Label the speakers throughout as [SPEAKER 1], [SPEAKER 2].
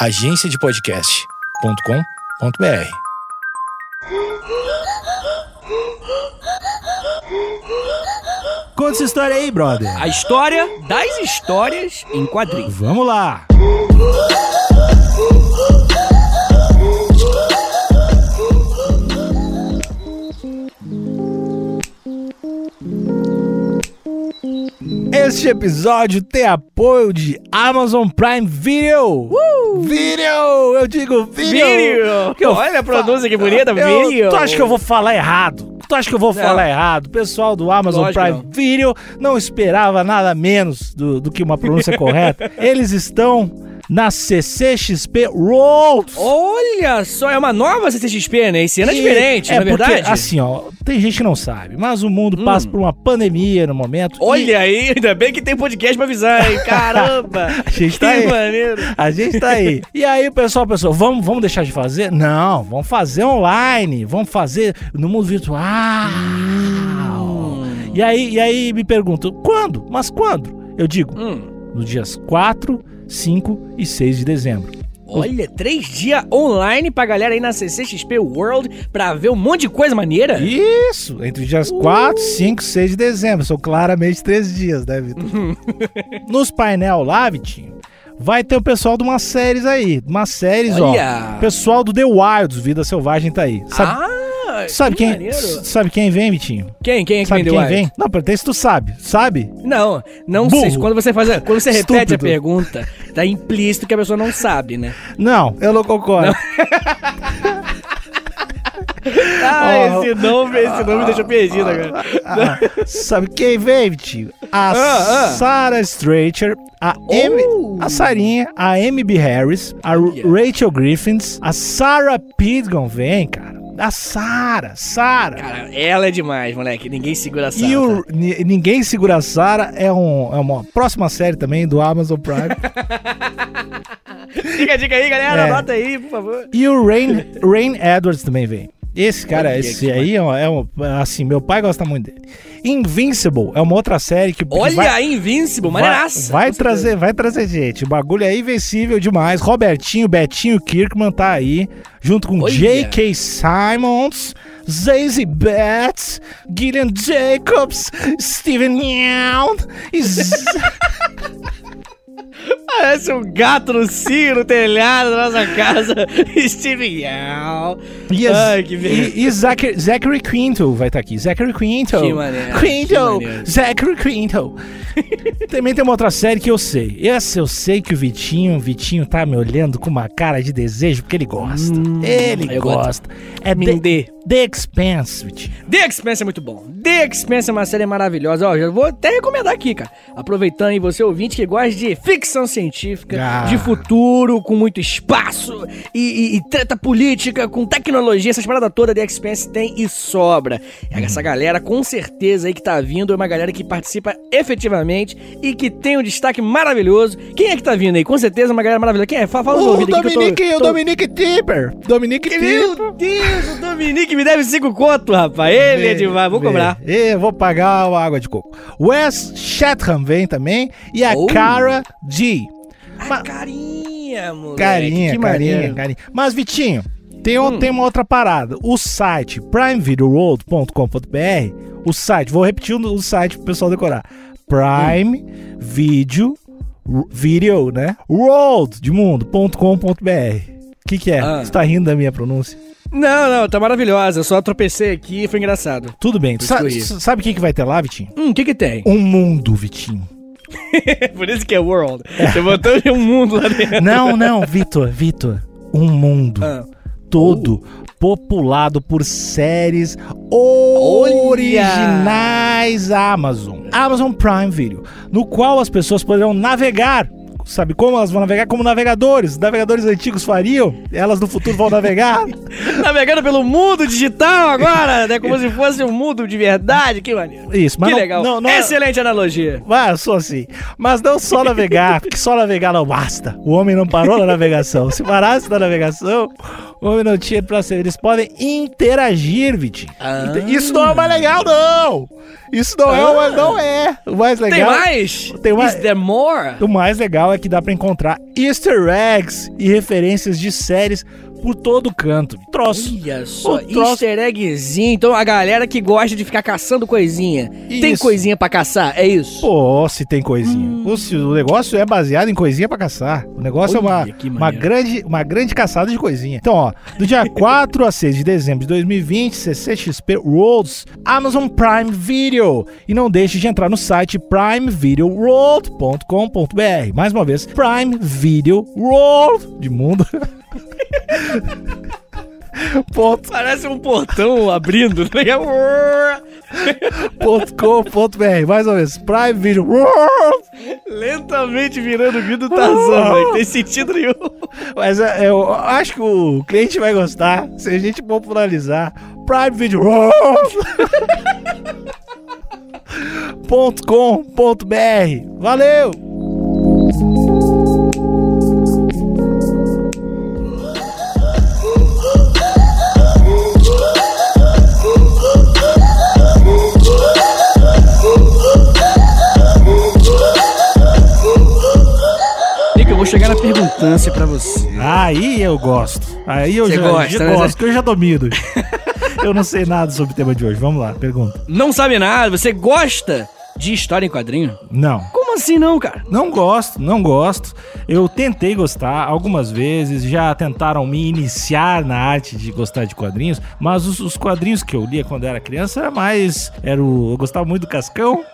[SPEAKER 1] agenciadepodcast.com.br.
[SPEAKER 2] Conta essa história aí, brother.
[SPEAKER 3] A história das histórias em quadrinhos.
[SPEAKER 2] Vamos lá. Este episódio tem apoio de Amazon Prime Video. Video! Eu digo video!
[SPEAKER 3] Vídeo!
[SPEAKER 2] Que eu
[SPEAKER 3] Olha a pronúncia que bonita,
[SPEAKER 2] Eu-
[SPEAKER 3] vídeo!
[SPEAKER 2] Tu acha que eu vou falar errado? Tu acha que eu vou falar errado? O pessoal do Amazon
[SPEAKER 3] Lógico
[SPEAKER 2] Prime
[SPEAKER 3] não.
[SPEAKER 2] Video não esperava nada menos do, do que uma pronúncia correta. Eles estão na CCXP World.
[SPEAKER 3] Olha só, é uma nova CCXP, né? Esse ano é
[SPEAKER 2] E-
[SPEAKER 3] diferente,
[SPEAKER 2] é
[SPEAKER 3] não é
[SPEAKER 2] porque,
[SPEAKER 3] verdade?
[SPEAKER 2] assim, ó, tem gente que não sabe, mas o mundo passa por uma pandemia no momento. e
[SPEAKER 3] Olha aí, ainda bem que tem podcast pra avisar, hein? Caramba!
[SPEAKER 2] A gente tá aí.
[SPEAKER 3] maneiro!
[SPEAKER 2] A gente tá aí. E aí, pessoal pensou, vamos, vamos deixar de fazer? Não, vamos fazer online, vamos fazer no mundo virtual. E aí, e aí me perguntam, quando? Mas quando? Eu digo,
[SPEAKER 3] Hum,
[SPEAKER 2] nos dias 4, 5 e 6 de dezembro.
[SPEAKER 3] olha, três dias online pra galera aí na CCXP World pra ver um monte de coisa maneira.
[SPEAKER 2] Isso, entre os dias 4, 5 e 6 de dezembro. São claramente três dias, né, Vitor? Nos painel lá, Vitinho, vai ter o pessoal de umas séries aí. Umas séries,
[SPEAKER 3] Olha!
[SPEAKER 2] ó. Pessoal do The Wilds, Vida Selvagem tá aí. Sabe,
[SPEAKER 3] ah,
[SPEAKER 2] sabe
[SPEAKER 3] que
[SPEAKER 2] quem,
[SPEAKER 3] maneiro.
[SPEAKER 2] sabe quem vem, Vitinho?
[SPEAKER 3] Quem? Quem é que
[SPEAKER 2] Sabe
[SPEAKER 3] vem
[SPEAKER 2] quem vem? Não, pertence tu sabe. Sabe?
[SPEAKER 3] Não, não
[SPEAKER 2] Burro.
[SPEAKER 3] sei. Quando você faz, a- quando você repete a
[SPEAKER 2] Estúpido.
[SPEAKER 3] pergunta, tá implícito que a pessoa não sabe, né?
[SPEAKER 2] Não, eu não concordo.
[SPEAKER 3] Ah,
[SPEAKER 2] Ó.
[SPEAKER 3] esse nome, esse nome me deixou perdido agora.
[SPEAKER 2] Ah, sabe quem vem, Vitinho? A
[SPEAKER 3] Ah, ah.
[SPEAKER 2] Sarah Stracher, a
[SPEAKER 3] Oh.
[SPEAKER 2] a Sarinha, a Amy B. Harris, a
[SPEAKER 3] Olha.
[SPEAKER 2] Rachel Griffins, a Sarah Pidgon vem, cara. A Sarah, Sarah.
[SPEAKER 3] Cara, ela é demais, moleque. Ninguém segura essa.
[SPEAKER 2] E o Ni- Ninguém Segura a Sarah é, um, é uma próxima série também do Amazon Prime.
[SPEAKER 3] Fica a dica aí, galera.
[SPEAKER 2] É.
[SPEAKER 3] Anota aí, por favor.
[SPEAKER 2] e o Rain, Rain Edwards também vem. Esse cara,
[SPEAKER 3] Olha
[SPEAKER 2] esse
[SPEAKER 3] que
[SPEAKER 2] aí é, um- é um, assim, meu pai gosta muito dele. Invincible é uma outra série que
[SPEAKER 3] Olha,
[SPEAKER 2] vai,
[SPEAKER 3] Invincible, maneiraça.
[SPEAKER 2] vai
[SPEAKER 3] certeza.
[SPEAKER 2] trazer, vai trazer gente. O bagulho é invencível demais. Robertinho, Betinho Kirkman tá aí, junto com. J.K. Simons, Zazie Betts, Gillian Jacobs, Steven Yeun e
[SPEAKER 3] Parece um gato no cio no telhado da nossa casa. Steve Yow.
[SPEAKER 2] e, as-
[SPEAKER 3] Ai, que beleza.
[SPEAKER 2] e, e Zachary, Zachary Quinto vai estar aqui. Zachary Quinto.
[SPEAKER 3] Que maneiro, que
[SPEAKER 2] Quinto.
[SPEAKER 3] maneiro.
[SPEAKER 2] Zachary Quinto. Também tem uma outra série que eu sei. Essa eu sei que o Vitinho, o Vitinho tá me olhando com uma cara de desejo porque ele gosta. ele
[SPEAKER 3] Hum, gosto.
[SPEAKER 2] gosta. É
[SPEAKER 3] Me
[SPEAKER 2] The, Expanse, Vitinho.
[SPEAKER 3] The Expanse é muito bom. The Expanse é uma série maravilhosa. Ó, já vou até recomendar aqui, cara. Aproveitando aí você ouvinte que gosta de ficção científica,
[SPEAKER 2] Ah.
[SPEAKER 3] de futuro, com muito espaço e, e- e treta política, com tecnologia, essas paradas todas, The Expanse tem e sobra.
[SPEAKER 2] Uhum.
[SPEAKER 3] Essa galera, com certeza aí que tá vindo, é uma galera que participa efetivamente e que tem um destaque maravilhoso. Quem é que tá vindo aí? Com certeza uma galera maravilhosa. Quem é? Fala, fala
[SPEAKER 2] O
[SPEAKER 3] ouvido aqui que eu tô-
[SPEAKER 2] Dominique, o
[SPEAKER 3] tô-
[SPEAKER 2] Dominique Tipper. Dominique Tipper.
[SPEAKER 3] Meu Deus, o Dominique me deve cinco conto, rapaz. Ele é demais, vou
[SPEAKER 2] Vê.
[SPEAKER 3] cobrar.
[SPEAKER 2] Eu vou pagar a água de coco. Wes Chatham vem também. E a
[SPEAKER 3] Oh.
[SPEAKER 2] Cara G.
[SPEAKER 3] A carinha, moleque.
[SPEAKER 2] Carinha,
[SPEAKER 3] que
[SPEAKER 2] carinha,
[SPEAKER 3] maneiro.
[SPEAKER 2] carinha. Mas, Vitinho, tem,
[SPEAKER 3] Hum.
[SPEAKER 2] tem uma outra parada. O site primevideoworld.com.br, o site, vou repetir o, site pro pessoal decorar. Prime Video Video, né? World de mundo.com.br. O que que é?
[SPEAKER 3] Ah.
[SPEAKER 2] Você tá rindo da minha pronúncia?
[SPEAKER 3] Não, não, tá maravilhosa. Eu só tropecei aqui e foi engraçado.
[SPEAKER 2] Tudo bem. Sa- sabe o que que vai ter lá, Vitinho?
[SPEAKER 3] Hum, o que que tem?
[SPEAKER 2] Um mundo, Vitinho.
[SPEAKER 3] Por isso que é World. Você botou um mundo lá dentro.
[SPEAKER 2] Não, não, Vitor, Vitor. Um mundo
[SPEAKER 3] Ah.
[SPEAKER 2] todo populado por séries
[SPEAKER 3] Olha!
[SPEAKER 2] originais Amazon. Amazon Prime Video, no qual as pessoas poderão navegar. Sabe como elas vão navegar? Como navegadores. Navegadores antigos fariam. Elas no futuro vão navegar.
[SPEAKER 3] Navegando pelo mundo digital agora, né? Como se fosse um mundo de verdade. Que maneiro.
[SPEAKER 2] Isso, mas
[SPEAKER 3] que
[SPEAKER 2] não-
[SPEAKER 3] legal.
[SPEAKER 2] não- não é-
[SPEAKER 3] Excelente analogia.
[SPEAKER 2] Ah, eu sou assim. Mas não só navegar, porque só navegar não basta. O homem não parou na navegação. Se parasse na navegação, o homem não tinha pra ser. Eles podem interagir, Vitinho.
[SPEAKER 3] Ah.
[SPEAKER 2] Isso não é mais legal, não! Isso não é o mais, não é. O mais
[SPEAKER 3] Tem
[SPEAKER 2] legal.
[SPEAKER 3] mais?
[SPEAKER 2] Tem mais-
[SPEAKER 3] Is there more?
[SPEAKER 2] O mais legal é que dá pra encontrar easter eggs e referências de séries por todo canto. Troço.
[SPEAKER 3] Olha só,
[SPEAKER 2] O troço-
[SPEAKER 3] easter eggzinho. Então a galera que gosta de ficar caçando coisinha. Tem
[SPEAKER 2] Isso.
[SPEAKER 3] coisinha pra caçar? É isso?
[SPEAKER 2] Pô, se tem coisinha. O, se- o negócio é baseado em coisinha pra caçar. O negócio é uma,
[SPEAKER 3] Olha, que
[SPEAKER 2] uma,
[SPEAKER 3] maneiro.
[SPEAKER 2] grande, uma grande caçada de coisinha. Então, ó, do dia 4 a 6 de dezembro de 2020, CCXP Worlds, Amazon Prime Video. E não deixe de entrar no site primevideoworld.com.br. Mais uma vez, Prime Video World de mundo. ponto
[SPEAKER 3] Parece um portão abrindo. né?
[SPEAKER 2] ponto com ponto br. Mais uma vez, Prime Video.
[SPEAKER 3] Lentamente virando o vidro Tarzan, velho. Tem sentido nenhum.
[SPEAKER 2] Mas é, eu acho que o cliente vai gostar se a gente popularizar Prime Video ponto com ponto br. Valeu!
[SPEAKER 3] Chegar na perguntância pra você.
[SPEAKER 2] Aí eu gosto. Aí eu
[SPEAKER 3] Você
[SPEAKER 2] já,
[SPEAKER 3] gosta,
[SPEAKER 2] já
[SPEAKER 3] né?
[SPEAKER 2] gosto, que eu já domino. eu não sei nada sobre o tema de hoje. Vamos lá, pergunta.
[SPEAKER 3] Não sabe nada, você gosta de história em quadrinho?
[SPEAKER 2] Não.
[SPEAKER 3] Assim não, cara?
[SPEAKER 2] Não gosto, não gosto. Eu tentei gostar algumas vezes, já tentaram me iniciar na arte de gostar de quadrinhos, mas os, os quadrinhos que eu lia quando eu era criança era mais. Era o, eu gostava muito do Cascão.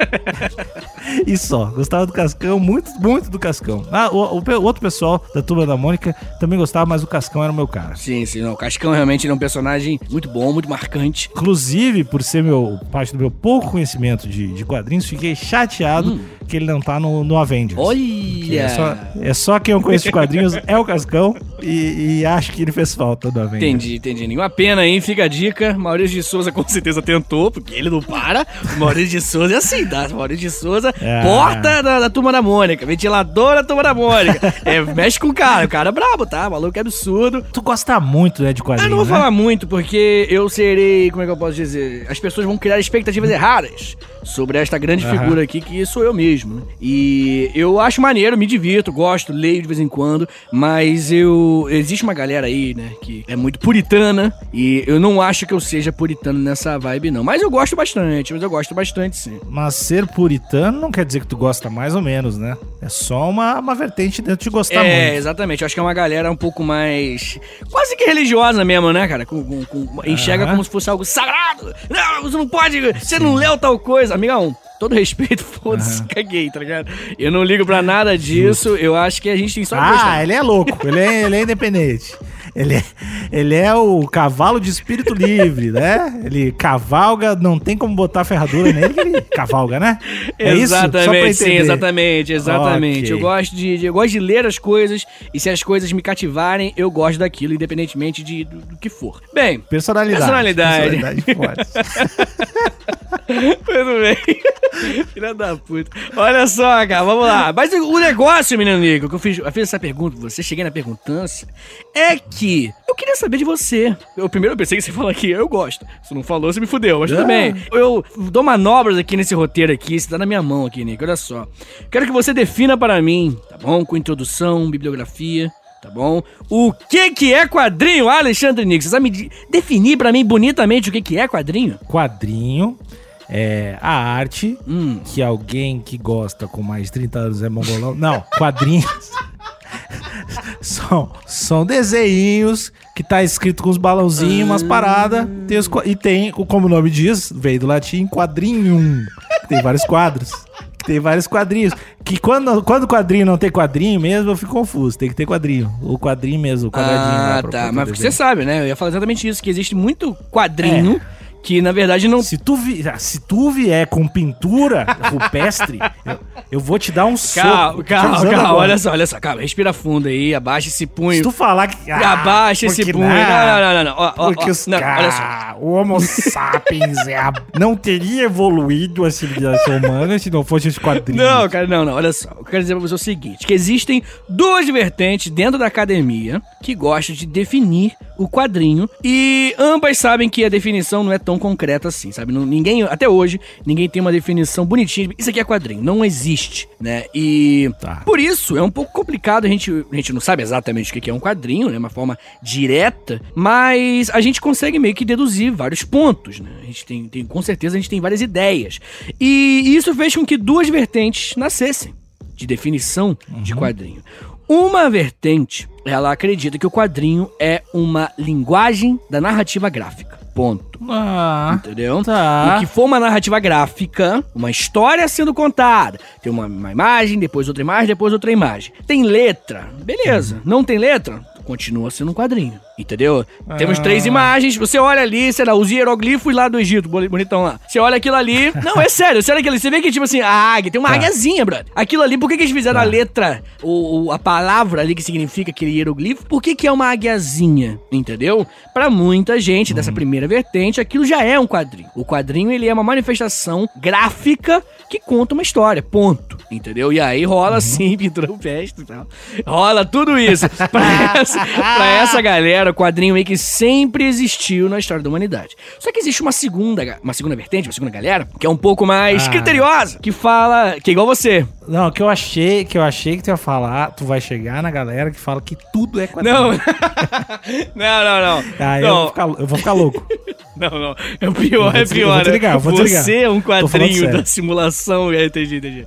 [SPEAKER 2] e só, gostava do Cascão, muito, muito do Cascão. Ah, o, o outro pessoal da Turma da Mônica também gostava, mas o Cascão era o meu cara.
[SPEAKER 3] Sim, sim, não. O Cascão realmente é um personagem muito bom, muito marcante.
[SPEAKER 2] Inclusive, por ser meu parte do meu pouco conhecimento de, de quadrinhos, fiquei chateado que ele não tá no, no Avengers.
[SPEAKER 3] Olha!
[SPEAKER 2] É só, é só quem eu conheço de quadrinhos é o Cascão e, e acho que ele fez falta no Avengers.
[SPEAKER 3] Entendi, entendi. Nenhuma pena, hein? Fica a dica. Maurício de Souza com certeza tentou, porque ele não para. O Maurício de Souza é assim, tá? Maurício de Souza,
[SPEAKER 2] É.
[SPEAKER 3] porta da, da turma da Mônica, ventilador da turma da Mônica. É, mexe com o cara, o cara é brabo, tá? O maluco é absurdo.
[SPEAKER 2] Tu gosta muito, né, de quadrinhos,
[SPEAKER 3] Eu não vou
[SPEAKER 2] né?
[SPEAKER 3] falar muito, porque eu serei, como é que eu posso dizer? As pessoas vão criar expectativas erradas sobre esta grande
[SPEAKER 2] Aham.
[SPEAKER 3] figura aqui, que sou eu mesmo. Né? E eu acho maneiro, me divirto, gosto, leio de vez em quando, mas eu. Existe uma galera aí, né, que é muito puritana, e eu não acho que eu seja puritano nessa vibe, não. Mas eu gosto bastante, mas eu gosto bastante sim.
[SPEAKER 2] Mas ser puritano não quer dizer que tu gosta mais ou menos, né? É só uma, uma vertente dentro de gostar
[SPEAKER 3] é,
[SPEAKER 2] muito.
[SPEAKER 3] exatamente. Eu acho que é uma galera um pouco mais. quase que religiosa mesmo, né, cara? Com, com- com- enxerga como se fosse algo sagrado. Não, você não pode. Você não leu tal coisa. Amigão, todo respeito, foda-se, caguei, tá ligado? Eu não ligo pra nada disso. Eu acho que a gente tem só
[SPEAKER 2] Ah, ele é louco, ele é, ele é independente. Ele é, ele é o cavalo de espírito livre, né? Ele cavalga, não tem como botar ferradura nele, ele cavalga, né? É isso?
[SPEAKER 3] Exatamente, sim,
[SPEAKER 2] entender.
[SPEAKER 3] exatamente, exatamente.
[SPEAKER 2] Ok.
[SPEAKER 3] Eu gosto de, eu gosto de ler as coisas e se as coisas me cativarem, eu gosto daquilo, independentemente de, do, do que for. Bem,
[SPEAKER 2] Personalidade.
[SPEAKER 3] Personalidade.
[SPEAKER 2] Personalidade.
[SPEAKER 3] Tudo bem. Filha da puta. Olha só, cara, vamos lá. Mas o negócio, menino Nico, que eu fiz, eu fiz essa pergunta pra você, cheguei na perguntância, é que eu queria saber de você. Eu primeiro pensei que você falou aqui, eu gosto. Se não falou, você me fudeu, mas tudo
[SPEAKER 2] Ah.
[SPEAKER 3] bem. Eu dou manobras aqui nesse roteiro aqui, você tá na minha mão aqui, Nico, olha só. Quero que você defina para mim, tá bom? Com introdução, bibliografia. Tá bom? O que que é quadrinho, Alexandre Nico? Você sabe me de- definir pra mim bonitamente o que que é quadrinho?
[SPEAKER 2] Quadrinho é a arte
[SPEAKER 3] Hum.
[SPEAKER 2] que alguém que gosta com mais de 30 anos é mongolão. Não, quadrinhos. são, são desenhos que tá escrito com os balãozinhos, umas paradas. E tem, como o nome diz, veio do latim, quadrinho. Tem vários quadros. Tem vários quadrinhos. Que quando, quando o quadrinho não tem quadrinho mesmo, eu fico confuso. Tem que ter quadrinho. O quadrinho mesmo, o quadradinho.
[SPEAKER 3] Ah, tá. Mas
[SPEAKER 2] poder
[SPEAKER 3] você sabe, né? Eu ia falar exatamente isso, que existe muito quadrinho que, na verdade, não...
[SPEAKER 2] Se tu, vi, ah, se tu vier com pintura rupestre, eu, eu vou te dar um soco.
[SPEAKER 3] Calma,
[SPEAKER 2] te
[SPEAKER 3] calma, calma.
[SPEAKER 2] agora.
[SPEAKER 3] Olha só, olha só. Calma, respira fundo aí, abaixa esse
[SPEAKER 2] Se
[SPEAKER 3] punho.
[SPEAKER 2] tu falar que. ah,
[SPEAKER 3] abaixa esse punho. Não, não, não, não. não. Ó, ó,
[SPEAKER 2] Porque
[SPEAKER 3] ó,
[SPEAKER 2] os
[SPEAKER 3] não, olha só.
[SPEAKER 2] caras, o Homo sapiens é a- não teria evoluído a civilização humana se não fosse esse quadrinho.
[SPEAKER 3] Não, cara, não, não. Olha só. Eu quero dizer pra você o seguinte: que existem duas vertentes dentro da academia que gostam de definir o quadrinho. E ambas sabem que a definição não é tão concreta assim, sabe? Ninguém, até hoje, ninguém tem uma definição bonitinha. de, Isso aqui é quadrinho. Não existe, né? E
[SPEAKER 2] Tá.
[SPEAKER 3] por isso é um pouco complicado. A gente, a gente não sabe exatamente o que é um quadrinho, né? Uma forma direta. Mas a gente consegue meio que deduzir vários pontos, né? A gente tem, tem com certeza, a gente tem várias ideias. E isso fez com que duas vertentes nascessem de definição de quadrinho. Uma vertente, ela acredita que o quadrinho é uma linguagem da narrativa gráfica. Ponto.
[SPEAKER 2] Ah,
[SPEAKER 3] Entendeu?
[SPEAKER 2] Tá.
[SPEAKER 3] E que for uma narrativa gráfica, uma história sendo contada. Tem uma, uma imagem, depois outra imagem, depois outra imagem. Tem letra, beleza. Não tem letra? Continua sendo um quadrinho. Entendeu? Temos
[SPEAKER 2] Ah.
[SPEAKER 3] três imagens, você olha ali, sei lá, os hieroglifos lá do Egito, boni- bonitão lá. Você olha aquilo ali. Não, é sério, você olha aquilo ali. Você vê que, tipo assim, a águia, tem uma
[SPEAKER 2] Tá.
[SPEAKER 3] águiazinha, brother. Aquilo ali, por que, que eles fizeram
[SPEAKER 2] Tá.
[SPEAKER 3] a letra, o, o- a palavra ali que significa aquele hieroglifo? Por que, que é uma águiazinha? Entendeu? Pra muita gente dessa primeira vertente, aquilo já é um quadrinho. O quadrinho, ele é uma manifestação gráfica que conta uma história, ponto. Entendeu? E aí rola assim, pintura rupestre e tal. Rola tudo isso. pra, essa, pra essa galera, o quadrinho meio que sempre existiu na história da humanidade. Só que existe uma segunda, uma segunda vertente, uma segunda galera, que é um pouco mais
[SPEAKER 2] Ah.
[SPEAKER 3] criteriosa, que fala, que é igual você.
[SPEAKER 2] não, que eu achei, que eu achei que tu ia falar, tu vai chegar na galera que fala que tudo é quadrinho.
[SPEAKER 3] Não. não, não, não.
[SPEAKER 2] Ah, eu,
[SPEAKER 3] não,
[SPEAKER 2] vou ficar, eu vou ficar louco.
[SPEAKER 3] não, não. É o pior,
[SPEAKER 2] Eu
[SPEAKER 3] é pior.
[SPEAKER 2] eu vou desligar, eu vou
[SPEAKER 3] Você
[SPEAKER 2] desligar.
[SPEAKER 3] é um quadrinho da simulação. É, entendi, entendi.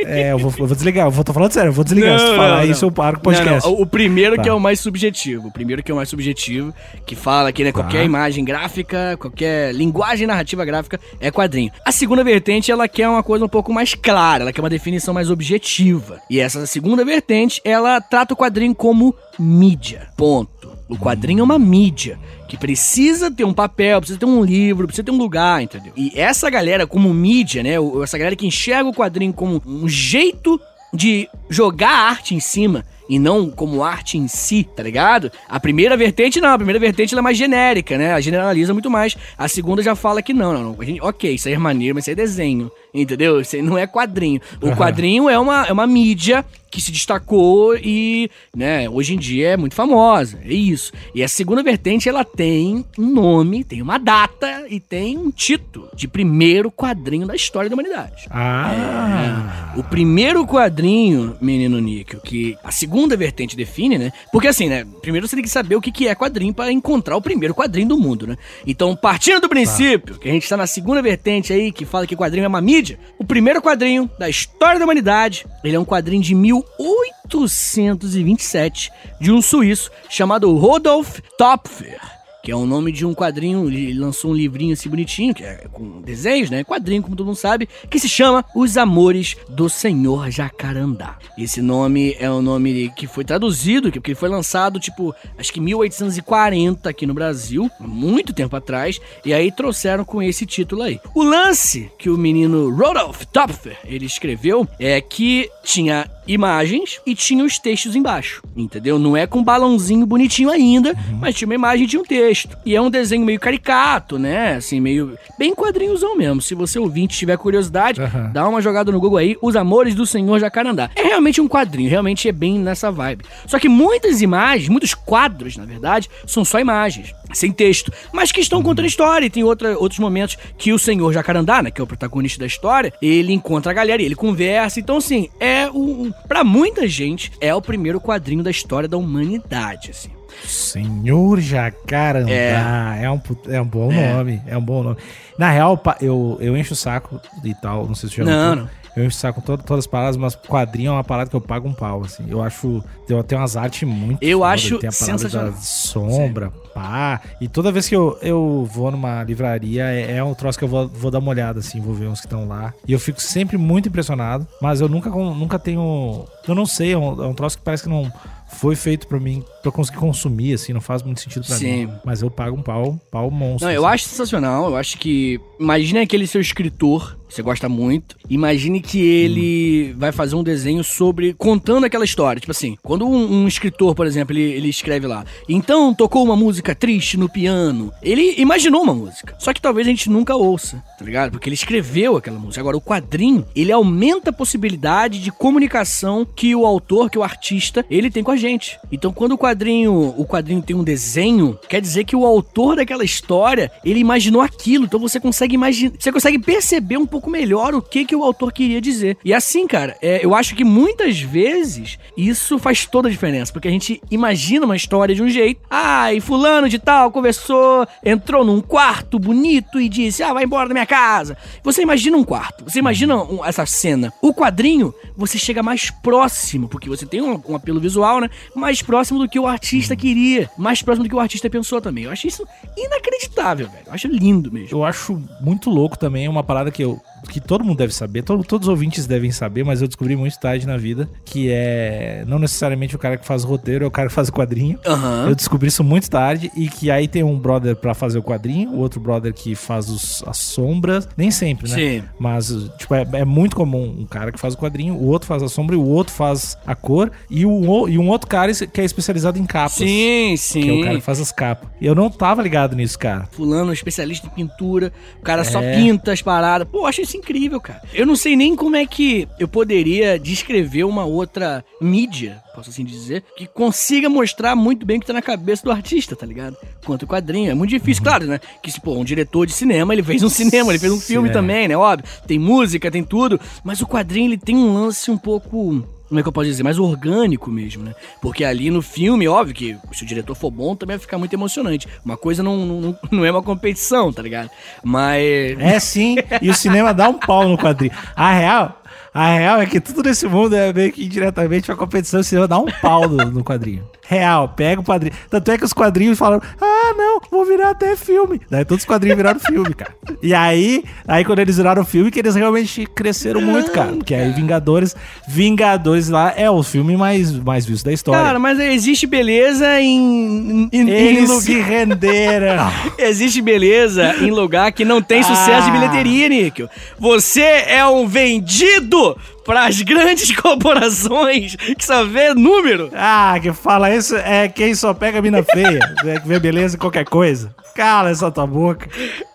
[SPEAKER 2] É, eu vou, eu vou desligar, eu vou, tô falando sério, eu vou desligar. Se tu falar isso, eu paro com o podcast.
[SPEAKER 3] Não, não, O primeiro
[SPEAKER 2] Tá.
[SPEAKER 3] que é o mais subjetivo. O primeiro que é o mais subjetivo, que fala que né, qualquer imagem gráfica, qualquer linguagem narrativa gráfica é quadrinho. A segunda vertente, ela quer uma coisa um pouco mais clara, ela quer uma definição mais objetiva. E essa segunda vertente, ela trata o quadrinho como mídia. Ponto. O quadrinho é uma mídia que precisa ter um papel, precisa ter um livro, precisa ter um lugar, entendeu? E essa galera, como mídia, né? Essa galera que enxerga o quadrinho como um jeito de jogar a arte em cima e não como arte em si, tá ligado? A primeira vertente não, a primeira vertente é mais genérica, né? Ela generaliza muito mais. A segunda já fala que não, não, não. A gente, ok, isso aí é maneiro, mas isso aí é desenho, entendeu? Isso aí não é quadrinho. O
[SPEAKER 2] Aham.
[SPEAKER 3] quadrinho é uma, é uma mídia que se destacou e, né, hoje em dia é muito famosa. É isso. E a segunda vertente, ela tem um nome, tem uma data e tem um título de primeiro quadrinho da história da humanidade.
[SPEAKER 2] Ah.
[SPEAKER 3] O primeiro quadrinho, menino Níquel, que a segunda vertente define, né? Porque assim, né? Primeiro você tem que saber o que é quadrinho para encontrar o primeiro quadrinho do mundo, né? Então, partindo do princípio que a gente tá na segunda vertente aí, que fala que quadrinho é uma mídia, o primeiro quadrinho da história da humanidade, ele é um quadrinho de 1827 de um suíço chamado Rodolf Topfer. Que é o nome de um quadrinho, ele lançou um livrinho assim bonitinho, que é com desenhos, né? Quadrinho, como todo mundo sabe, que se chama Os Amores do Senhor Jacarandá. Esse nome é um nome que foi traduzido, que- porque ele foi lançado, tipo, acho que 1840 aqui no Brasil, muito tempo atrás, e aí trouxeram com esse título aí. O lance que o menino Rodolf Topfer, ele escreveu, é que tinha imagens e tinha os textos embaixo, entendeu? Não é com balãozinho bonitinho ainda, mas tinha uma imagem de um texto. E é um desenho meio caricato, né? Assim, meio bem quadrinhozão mesmo. Se você ouvinte tiver curiosidade,
[SPEAKER 2] Aham.
[SPEAKER 3] dá uma jogada no Google aí, Os Amores do Senhor Jacarandá. É realmente um quadrinho, realmente é bem nessa vibe. Só que muitas imagens, muitos quadros, na verdade, são só imagens, sem texto, mas que estão contando a história. E tem outra, outros momentos que o Senhor Jacarandá, né, que é o protagonista da história, ele encontra a galera e ele conversa. Então, assim, é o. Pra muita gente, é o primeiro quadrinho da história da humanidade, assim.
[SPEAKER 2] Senhor Jacarandá. É, um, put- é um bom
[SPEAKER 3] É.
[SPEAKER 2] nome. É um bom nome. Na real, eu, eu encho o saco e tal. Não sei se já
[SPEAKER 3] Não, não.
[SPEAKER 2] Eu encho o saco com todo- todas as paradas, mas quadrinho é uma parada que eu pago um pau, assim. Eu acho. Tem, tem umas artes muito.
[SPEAKER 3] Eu
[SPEAKER 2] foda,
[SPEAKER 3] acho
[SPEAKER 2] tem a
[SPEAKER 3] sensacional.
[SPEAKER 2] Da sombra, pá. E toda vez que eu, eu vou numa livraria, é, é um troço que eu vou, vou dar uma olhada, assim, vou ver uns que estão lá. E eu fico sempre muito impressionado, mas eu nunca, nunca tenho. Eu não sei, é um, é um troço que parece que não foi feito pra mim, pra eu conseguir consumir, assim, não faz muito sentido pra
[SPEAKER 3] Sim.
[SPEAKER 2] mim. Mas eu pago um pau, pau monstro.
[SPEAKER 3] Não, eu
[SPEAKER 2] assim.
[SPEAKER 3] acho sensacional. Eu acho que. Imagina aquele seu escritor você gosta muito. Imagine que ele vai fazer um desenho sobre. contando aquela história. Tipo assim, quando um, um escritor, por exemplo, ele, ele escreve lá. Então tocou uma música triste no piano. Ele imaginou uma música. Só que talvez a gente nunca ouça, tá ligado? Porque ele escreveu aquela música. Agora, o quadrinho, ele aumenta a possibilidade de comunicação que o autor, que o artista, ele tem com a gente. Então, quando o quadrinho, o quadrinho tem um desenho, quer dizer que o autor daquela história, ele imaginou aquilo. Então você consegue imaginar, você consegue perceber um pouco melhor o que que o autor queria dizer. E assim, cara, é, eu acho que muitas vezes isso faz toda a diferença, porque a gente imagina uma história de um jeito. Ah, e fulano de tal conversou, entrou num quarto bonito e disse: "Ah, vai embora da minha casa". Você imagina um quarto, você imagina um, essa cena. O quadrinho, você chega mais próximo, porque você tem um, um apelo visual, né? Mais próximo do que o artista queria, mais próximo do que o artista pensou também. Eu acho isso inacreditável, velho. Eu acho lindo mesmo.
[SPEAKER 2] Eu acho muito louco também, uma parada que eu que todo mundo deve saber, todo, todos os ouvintes devem saber, mas eu descobri muito tarde na vida, que é não necessariamente o cara que faz o roteiro, é o cara que faz o quadrinho.
[SPEAKER 3] Aham.
[SPEAKER 2] Eu descobri isso muito tarde e que aí tem um brother pra fazer o quadrinho, o outro brother que faz os, as sombras, nem sempre, né?
[SPEAKER 3] Sim.
[SPEAKER 2] Mas, tipo, é, é muito comum um cara que faz o quadrinho, o outro faz a sombra e o outro faz a cor e, o, e um outro cara que é especializado em capas.
[SPEAKER 3] Sim, sim.
[SPEAKER 2] Que é o cara que faz as capas. E eu não tava ligado nisso, cara.
[SPEAKER 3] Fulano, especialista em pintura, o cara só
[SPEAKER 2] É.
[SPEAKER 3] pinta as paradas. Pô, acho isso incrível, cara. Eu não sei nem como é que eu poderia descrever uma outra mídia, posso assim dizer, que consiga mostrar muito bem o que tá na cabeça do artista, tá ligado? Quanto o quadrinho. É muito difícil, claro, né? Que, se, pô, um diretor de cinema, ele fez um cinema, ele fez um filme
[SPEAKER 2] é.
[SPEAKER 3] também, né? Óbvio. Tem música, tem tudo. Mas o quadrinho, ele tem um lance um pouco como é que eu posso dizer, mais orgânico mesmo, né? Porque ali no filme, óbvio que se o diretor for bom, também vai ficar muito emocionante. Uma coisa não, não, não é uma competição, tá ligado? Mas.
[SPEAKER 2] É sim, e o cinema dá um pau no quadrinho. A real, a real é que tudo nesse mundo é meio que indiretamente uma competição, o cinema dá um pau no, no quadrinho. Real, pega o quadrinho. Tanto é que os quadrinhos falaram: ah, não, vou virar até filme. Daí todos os quadrinhos viraram filme, cara. E aí, aí quando eles viraram filme, que eles realmente cresceram muito, cara. Porque aí Vingadores, Vingadores lá é o filme mais, mais visto da história.
[SPEAKER 3] Cara, mas existe beleza em. em, em
[SPEAKER 2] eles
[SPEAKER 3] lugar-
[SPEAKER 2] se renderam.
[SPEAKER 3] Existe beleza em lugar que não tem sucesso de
[SPEAKER 2] Ah.
[SPEAKER 3] bilheteria, Níquel. Você é um vendido para as grandes corporações que só vê número.
[SPEAKER 2] Ah, que fala isso é quem só pega mina feia, né, que vê beleza em qualquer coisa. Cala essa tua boca.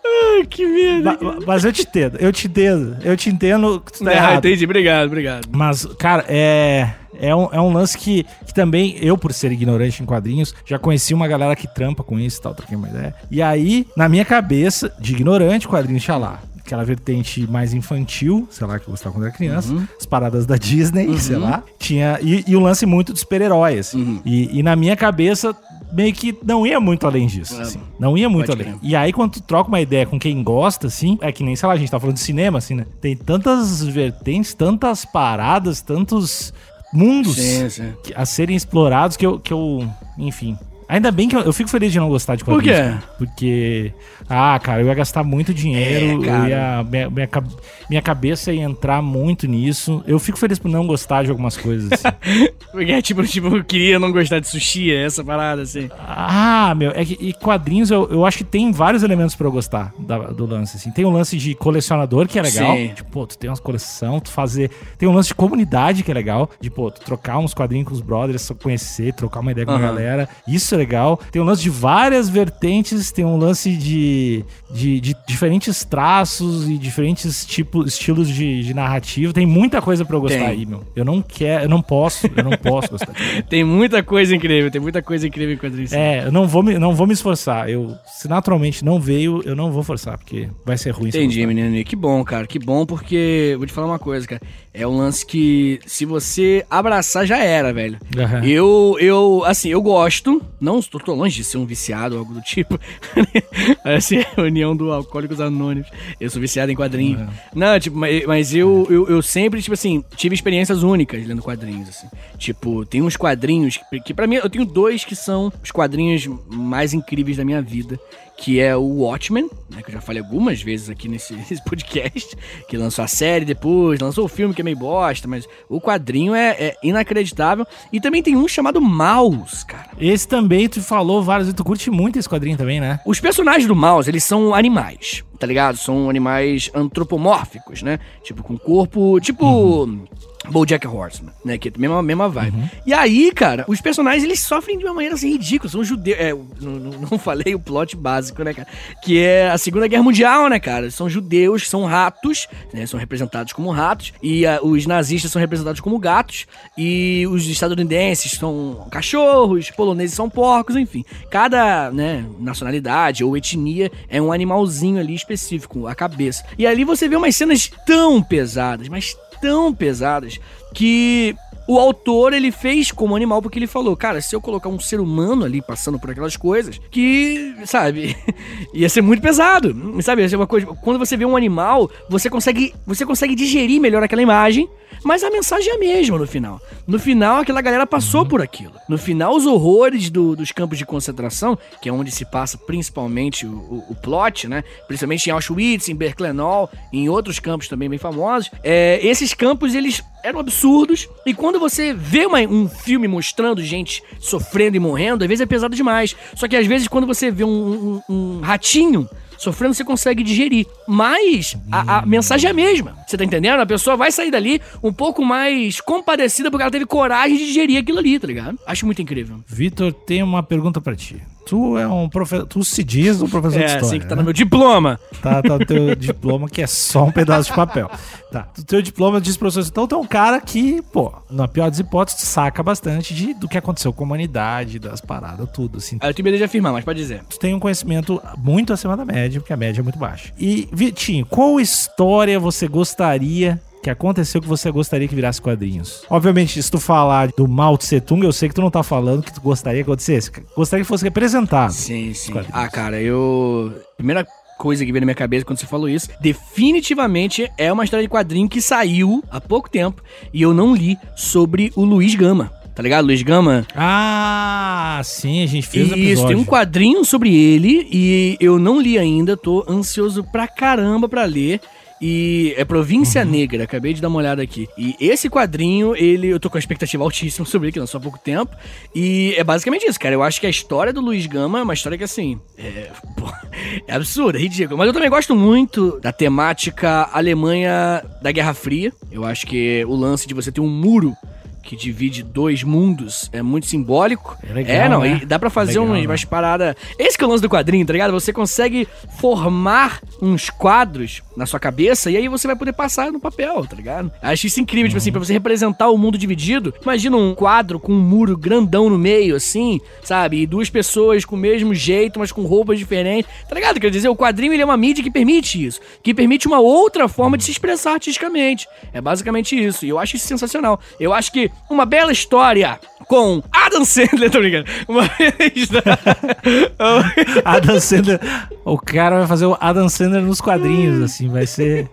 [SPEAKER 3] Ai, que merda.
[SPEAKER 2] Ma- Mas eu te entendo, eu te entendo, eu te entendo que tu tá
[SPEAKER 3] É,
[SPEAKER 2] errado.
[SPEAKER 3] entendi, obrigado, obrigado.
[SPEAKER 2] Mas, cara, é. É um, é um lance que, que também, eu, por ser ignorante em quadrinhos, já conheci uma galera que trampa com isso e tal, troquei uma ideia. E aí, na minha cabeça, de ignorante, quadrinhos tinha lá. Aquela vertente mais infantil, sei lá, que eu gostava quando era criança. As paradas da Disney, sei lá. Tinha. E, e um lance muito de super-herói, assim. E, e na minha cabeça, meio que não ia muito além disso. assim. Não ia muito
[SPEAKER 3] Pode
[SPEAKER 2] além. E aí, quando tu troca uma ideia com quem gosta, assim, é que nem, sei lá, a gente tá falando de cinema, assim, né? Tem tantas vertentes, tantas paradas, tantos mundos
[SPEAKER 3] Sim, sim.
[SPEAKER 2] a serem explorados que eu, que eu enfim. Ainda bem que eu, eu fico feliz de não gostar de
[SPEAKER 3] Por
[SPEAKER 2] quadrinhos.
[SPEAKER 3] quê?
[SPEAKER 2] cara. Porque, ah, cara, eu ia gastar muito dinheiro,
[SPEAKER 3] É, cara.
[SPEAKER 2] eu ia, minha, minha, minha cabeça ia entrar muito nisso. Eu fico feliz por não gostar de algumas coisas. assim.
[SPEAKER 3] Porque é tipo, tipo, eu queria não gostar de sushi, é essa parada assim.
[SPEAKER 2] Ah, meu, é que e quadrinhos eu, eu acho que tem vários elementos pra eu gostar da- do lance, assim. Tem um lance de colecionador que é legal.
[SPEAKER 3] Sim.
[SPEAKER 2] Tipo, pô, tu tem umas coleção, tu fazer. Tem um lance de comunidade que é legal. De, pô, tu trocar uns quadrinhos com os brothers, só conhecer, trocar uma ideia com a
[SPEAKER 3] Aham.
[SPEAKER 2] galera. Isso é legal. Tem um lance de várias vertentes, tem um lance de, de, de diferentes traços e diferentes tipos, estilos de, de narrativa. Tem muita coisa pra eu gostar
[SPEAKER 3] Tem.
[SPEAKER 2] aí, meu. Eu não quero, eu não posso, eu não posso gostar.
[SPEAKER 3] Tem muita coisa incrível, tem muita coisa incrível em quadrinhos.
[SPEAKER 2] É, eu não vou me, não vou me esforçar. Eu, se naturalmente não veio, eu não vou forçar, porque vai ser ruim.
[SPEAKER 3] Entendi, menino. Que bom, cara. Que bom, porque vou te falar uma coisa, cara. É um lance que, se você abraçar, já era, velho.
[SPEAKER 2] Aham.
[SPEAKER 3] Eu, eu, assim, eu gosto. Não tô, tô longe de ser um viciado ou algo do tipo. Parece a reunião do Alcoólicos Anônimos. Eu sou viciado em quadrinhos. Não, tipo, mas, mas eu, eu, eu sempre, tipo assim, tive experiências únicas lendo quadrinhos, assim. Tipo, tem uns quadrinhos que, que para mim, eu tenho dois que são os quadrinhos mais incríveis da minha vida. Que é o Watchmen, né, que eu já falei algumas vezes aqui nesse, nesse podcast, que lançou a série depois, lançou o filme que é meio bosta, mas o quadrinho é, é inacreditável. E também tem um chamado Mouse, cara.
[SPEAKER 2] Esse também tu falou várias vezes, tu curte muito esse quadrinho também, né?
[SPEAKER 3] Os personagens do Mouse, eles são animais, tá ligado? São animais antropomórficos, né? Tipo, com corpo. Tipo. Uhum. BoJack Horseman, né? Que é a mesma, mesma vibe. Uhum. E aí, cara, os personagens, eles sofrem de uma maneira, assim, ridícula. São judeus... É, não, não, falei o plot básico, né, cara? Que é a Segunda Guerra Mundial, né, cara? São judeus, são ratos, né? São representados como ratos. E uh, os nazistas são representados como gatos. E os estadunidenses são cachorros, poloneses são porcos, enfim. Cada, né, nacionalidade ou etnia é um animalzinho ali específico, a cabeça. E ali você vê umas cenas tão pesadas, mas tão pesadas que o autor ele fez como animal porque ele falou, cara, se eu colocar um ser humano ali passando por aquelas coisas, que, sabe, ia ser muito pesado, sabe? Ser uma coisa. Quando você vê um animal, você consegue, você consegue digerir melhor aquela imagem mas a mensagem é a mesma no final. No final, aquela galera passou uhum. por aquilo. No final, os horrores do, dos campos de concentração, que é onde se passa principalmente o, o, o plot, né? Principalmente em Auschwitz, em Birkenau, em outros campos também bem famosos. É, esses campos, eles eram absurdos. E quando você vê uma, um filme mostrando gente sofrendo e morrendo, às vezes é pesado demais. Só que às vezes, quando você vê um, um, um ratinho Sofrendo você consegue digerir. Mas a, a, mensagem é a mesma. Você tá entendendo? A pessoa vai sair dali um pouco mais compadecida porque ela teve coragem de digerir aquilo ali, tá ligado? Acho muito incrível.
[SPEAKER 2] Vitor, tem uma pergunta para ti. Tu é um professor. Tu se diz um professor é, de história. É, assim
[SPEAKER 3] que tá né? no meu diploma.
[SPEAKER 2] Tá, tá no teu diploma, que é só um pedaço de papel. Tá. O teu diploma diz professor. Então tu é um cara que, pô, na pior das hipóteses, saca bastante de, do que aconteceu com a humanidade, das paradas, tudo. Assim.
[SPEAKER 3] Eu tenho medo de afirmar, mas pode dizer.
[SPEAKER 2] Tu tem um conhecimento muito acima da média, porque a média é muito baixa. E, Vitinho, qual história você gostaria que aconteceu que você gostaria que virasse quadrinhos? Obviamente, se tu falar do Mao Tse Tung, eu sei que tu não tá falando que tu gostaria que acontecesse. Gostaria que fosse representado.
[SPEAKER 3] Sim, sim. Ah, cara, eu. Primeira coisa que veio na minha cabeça quando você falou isso. Definitivamente é uma história de quadrinho que saiu há pouco tempo e eu não li sobre o Luiz Gama. Tá ligado? Luiz Gama.
[SPEAKER 2] Ah, sim, a gente fez
[SPEAKER 3] Isso, episódio. tem um quadrinho sobre ele e eu não li ainda, tô ansioso pra caramba pra ler. E é Província uhum. Negra, acabei de dar uma olhada aqui. E esse quadrinho, ele, eu tô com a expectativa altíssima sobre ele, que lançou há pouco tempo. E é basicamente isso, cara. Eu acho que a história do Luiz Gama é uma história que, assim, é, pô, é absurda, é ridícula. Mas eu também gosto muito da temática Alemanha da Guerra Fria. Eu acho que o lance de você ter um muro que divide dois mundos é muito simbólico. É, legal, é não, né? e dá para fazer legal, umas, umas paradas. Esse que é o lance do quadrinho, tá ligado? Você consegue formar uns quadros na sua cabeça e aí você vai poder passar no papel, tá ligado? Acho isso incrível, uhum. tipo assim, pra você representar o mundo dividido. Imagina um quadro com um muro grandão no meio, assim, sabe? E duas pessoas com o mesmo jeito, mas com roupas diferentes. Tá ligado? Quer dizer, o quadrinho ele é uma mídia que permite isso, que permite uma outra forma de se expressar artisticamente. É basicamente isso. E eu acho isso sensacional. Eu acho que uma bela história com Adam Sandler, tô brincando. Uma
[SPEAKER 2] Adam Sandler, o cara vai fazer o Adam Sandler nos quadrinhos, assim, vai ser.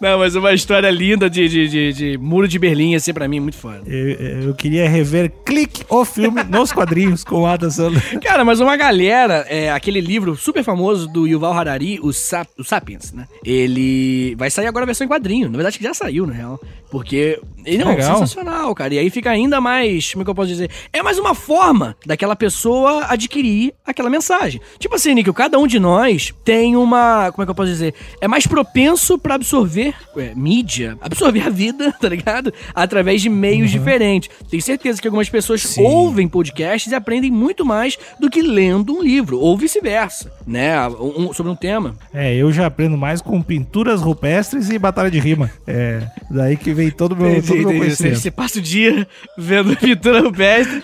[SPEAKER 3] Não, mas uma história linda de, de, de, de Muro de Berlim, assim, pra mim, muito foda.
[SPEAKER 2] Eu, eu, queria rever Clique, o filme, nos quadrinhos com o Adam Sandler.
[SPEAKER 3] Cara, mas uma galera, é, aquele livro super famoso do Yuval Harari, o, Sap, o Sapiens, né? Ele vai sair agora a versão em quadrinho. Na verdade, que já saiu, na real. Porque ele é sensacional, cara. E aí fica ainda mais, como é que eu posso dizer? É mais uma forma daquela pessoa adquirir aquela mensagem. Tipo assim, Nick, cada um de nós tem uma, como é que eu posso dizer? É mais propenso para absorver é, mídia, absorver a vida, tá ligado? Através de meios uhum. diferentes. Tenho certeza que algumas pessoas Sim. ouvem podcasts e aprendem muito mais do que lendo um livro, ou vice-versa, né? Um, sobre um tema.
[SPEAKER 2] É, eu já aprendo mais com pinturas rupestres e batalha de rima. É, daí que vem todo o meu, todo meu conhecimento.
[SPEAKER 3] Você passa o dia vendo pintura rupestre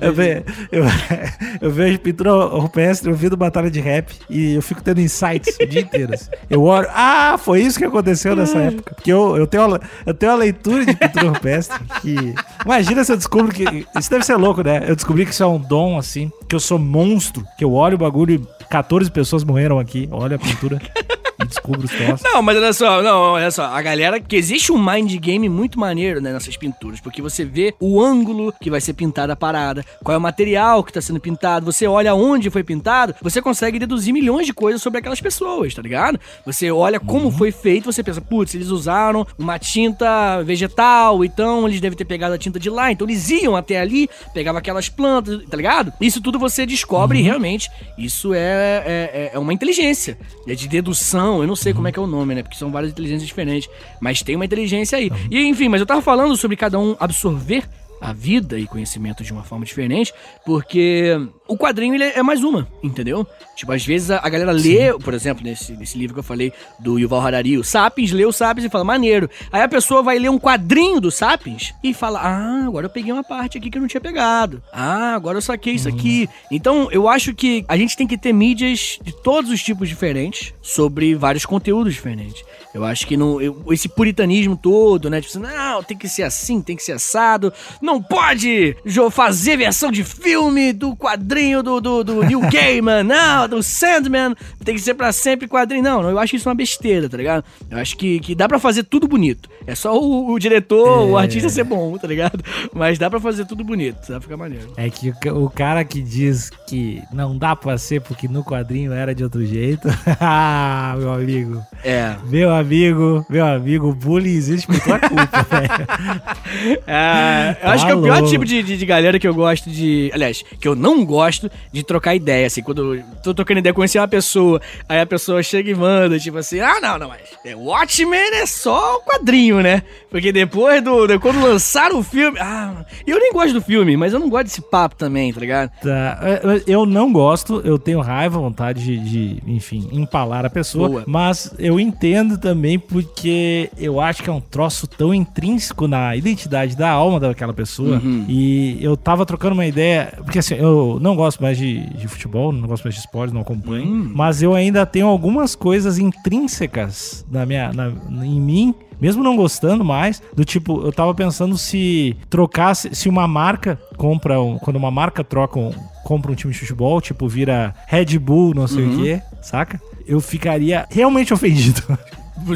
[SPEAKER 2] eu, ve, eu, eu, vejo pintura rupestre, ouvindo batalha de rap e eu fico tendo insights o dia inteiro. Assim. Eu olho, ah, foi isso que aconteceu nessa época. Porque eu, eu, tenho, uma, eu tenho uma leitura de pintura rupestre que. Imagina se eu descubro que. Isso deve ser louco, né? Eu descobri que isso é um dom, assim, que eu sou monstro, que eu olho o bagulho e 14 pessoas morreram aqui. Olha a pintura. descubro os troços.
[SPEAKER 3] Não, mas olha só, não, olha só, a galera que existe um mind game muito maneiro, né, nessas pinturas, porque você vê o ângulo que vai ser pintada a parada, qual é o material que tá sendo pintado, você olha onde foi pintado, você consegue deduzir milhões de coisas sobre aquelas pessoas, tá ligado? Você olha como
[SPEAKER 2] Uhum.
[SPEAKER 3] foi feito, você pensa, putz, eles usaram uma tinta vegetal, então eles devem ter pegado a tinta de lá, então eles iam até ali, pegavam aquelas plantas, tá ligado? Isso tudo você descobre
[SPEAKER 2] Uhum.
[SPEAKER 3] e realmente isso é, é, é uma inteligência, é de dedução, eu não sei como é que é o nome, né? Porque são várias inteligências diferentes, mas tem uma inteligência aí. E enfim, mas eu tava falando sobre cada um absorver a vida e conhecimento de uma forma diferente, porque o quadrinho ele é mais uma, entendeu? Tipo, às vezes a, a galera lê, por exemplo, nesse, nesse livro que eu falei do Yuval Harari, o Sapiens, lê o Sapiens e fala, maneiro. Aí a pessoa vai ler um quadrinho do Sapiens e fala, ah, agora eu peguei uma parte aqui que eu não tinha pegado. Ah, agora eu saquei isso aqui. Então, eu acho que a gente tem que ter mídias de todos os tipos diferentes sobre vários conteúdos diferentes. Eu acho que não, eu- esse puritanismo todo, né? Tipo, assim, não, tem que ser assim, tem que ser assado. Não pode fazer versão de filme do quadrinho do, do, do Neil Gaiman, não, do Sandman. Tem que ser pra sempre quadrinho. Não, eu acho isso uma besteira, tá ligado? Eu acho que, que dá pra fazer tudo bonito. É só o, o diretor, o artista ser bom, tá ligado? Mas dá pra fazer tudo bonito, dá pra ficar maneiro.
[SPEAKER 2] É que o o cara que diz que não dá pra ser porque no quadrinho era de outro jeito. ah, meu amigo.
[SPEAKER 3] É.
[SPEAKER 2] Meu amigo, meu amigo, o bullying existe por tua culpa, velho.
[SPEAKER 3] É, eu
[SPEAKER 2] Tá
[SPEAKER 3] acho que é o pior tipo de, de, de galera que eu gosto de. Aliás, que eu não gosto de trocar ideia. Assim, quando eu tô trocando ideia, conhecer uma pessoa, aí a pessoa chega e manda, tipo assim, ah, não, não, mas é, Watchmen é só o quadrinho, né? Porque depois do. de quando lançaram o filme. Ah, eu nem gosto do filme, mas eu não gosto desse papo também, tá ligado?
[SPEAKER 2] Tá, eu- Eu não gosto, eu tenho raiva, vontade de, de, enfim, empalar a pessoa,
[SPEAKER 3] Boa.
[SPEAKER 2] mas eu entendo também porque eu acho que é um troço tão intrínseco na identidade da alma daquela pessoa.
[SPEAKER 3] Uhum.
[SPEAKER 2] E eu tava trocando uma ideia, porque assim, eu não gosto mais de, de futebol, não gosto mais de esporte, não acompanho,
[SPEAKER 3] Hum.
[SPEAKER 2] mas eu ainda tenho algumas coisas intrínsecas na minha, na- em mim mesmo não gostando mais, do tipo, eu tava pensando se trocasse, se uma marca compra, um, quando uma marca troca um, compra um time de futebol, tipo, vira Red Bull, não sei o quê, saca? Eu ficaria realmente ofendido.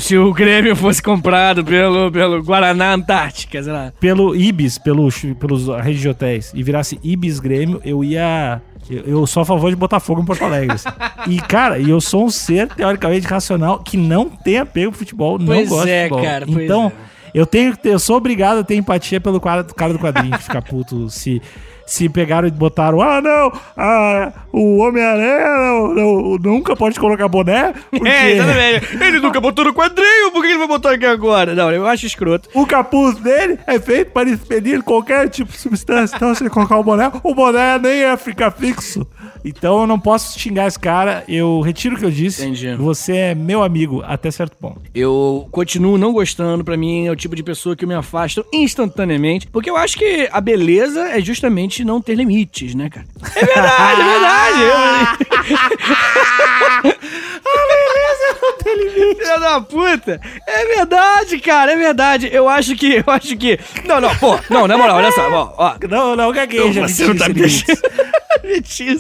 [SPEAKER 3] Se o Grêmio fosse comprado pelo, pelo Guaraná Antártica, sei lá.
[SPEAKER 2] pelo Ibis, pelo, pelos redes de hotéis, e virasse Ibis Grêmio, eu ia. Eu, eu sou a favor de botar fogo em Porto Alegre. assim. e, cara, eu sou um ser teoricamente racional que não tem apego ao futebol, não
[SPEAKER 3] Pois
[SPEAKER 2] gosta
[SPEAKER 3] é,
[SPEAKER 2] de futebol.
[SPEAKER 3] cara,
[SPEAKER 2] então,
[SPEAKER 3] é.
[SPEAKER 2] eu tenho eu sou obrigado a ter empatia pelo cara, cara do quadrinho, que fica puto se. Se pegaram e botaram, ah, não, ah, o Homem-Aranha não- não- nunca pode colocar boné, porque
[SPEAKER 3] É, exatamente. Ele nunca botou no quadrinho, por que ele vai botar aqui agora? Não, eu acho escroto.
[SPEAKER 2] O capuz dele é feito para expelir qualquer tipo de substância. Então, se ele colocar o boné, o boné nem ia ficar fixo. Então, eu não posso xingar esse cara. Eu retiro o que eu disse.
[SPEAKER 3] Entendi.
[SPEAKER 2] Você é meu amigo até certo ponto.
[SPEAKER 3] Eu continuo não gostando, pra mim é o tipo de pessoa que eu me afasto instantaneamente, porque eu acho que a beleza é justamente não ter limites, né, cara? É verdade, é verdade. a beleza não tem limite. Filha da puta. É verdade, cara, é verdade. Eu acho que, eu acho que... Não, não, pô, não, na moral, olha só, ó, ó.
[SPEAKER 2] Não, não, gagueja.
[SPEAKER 3] Você não tá me deixando. Vitinho,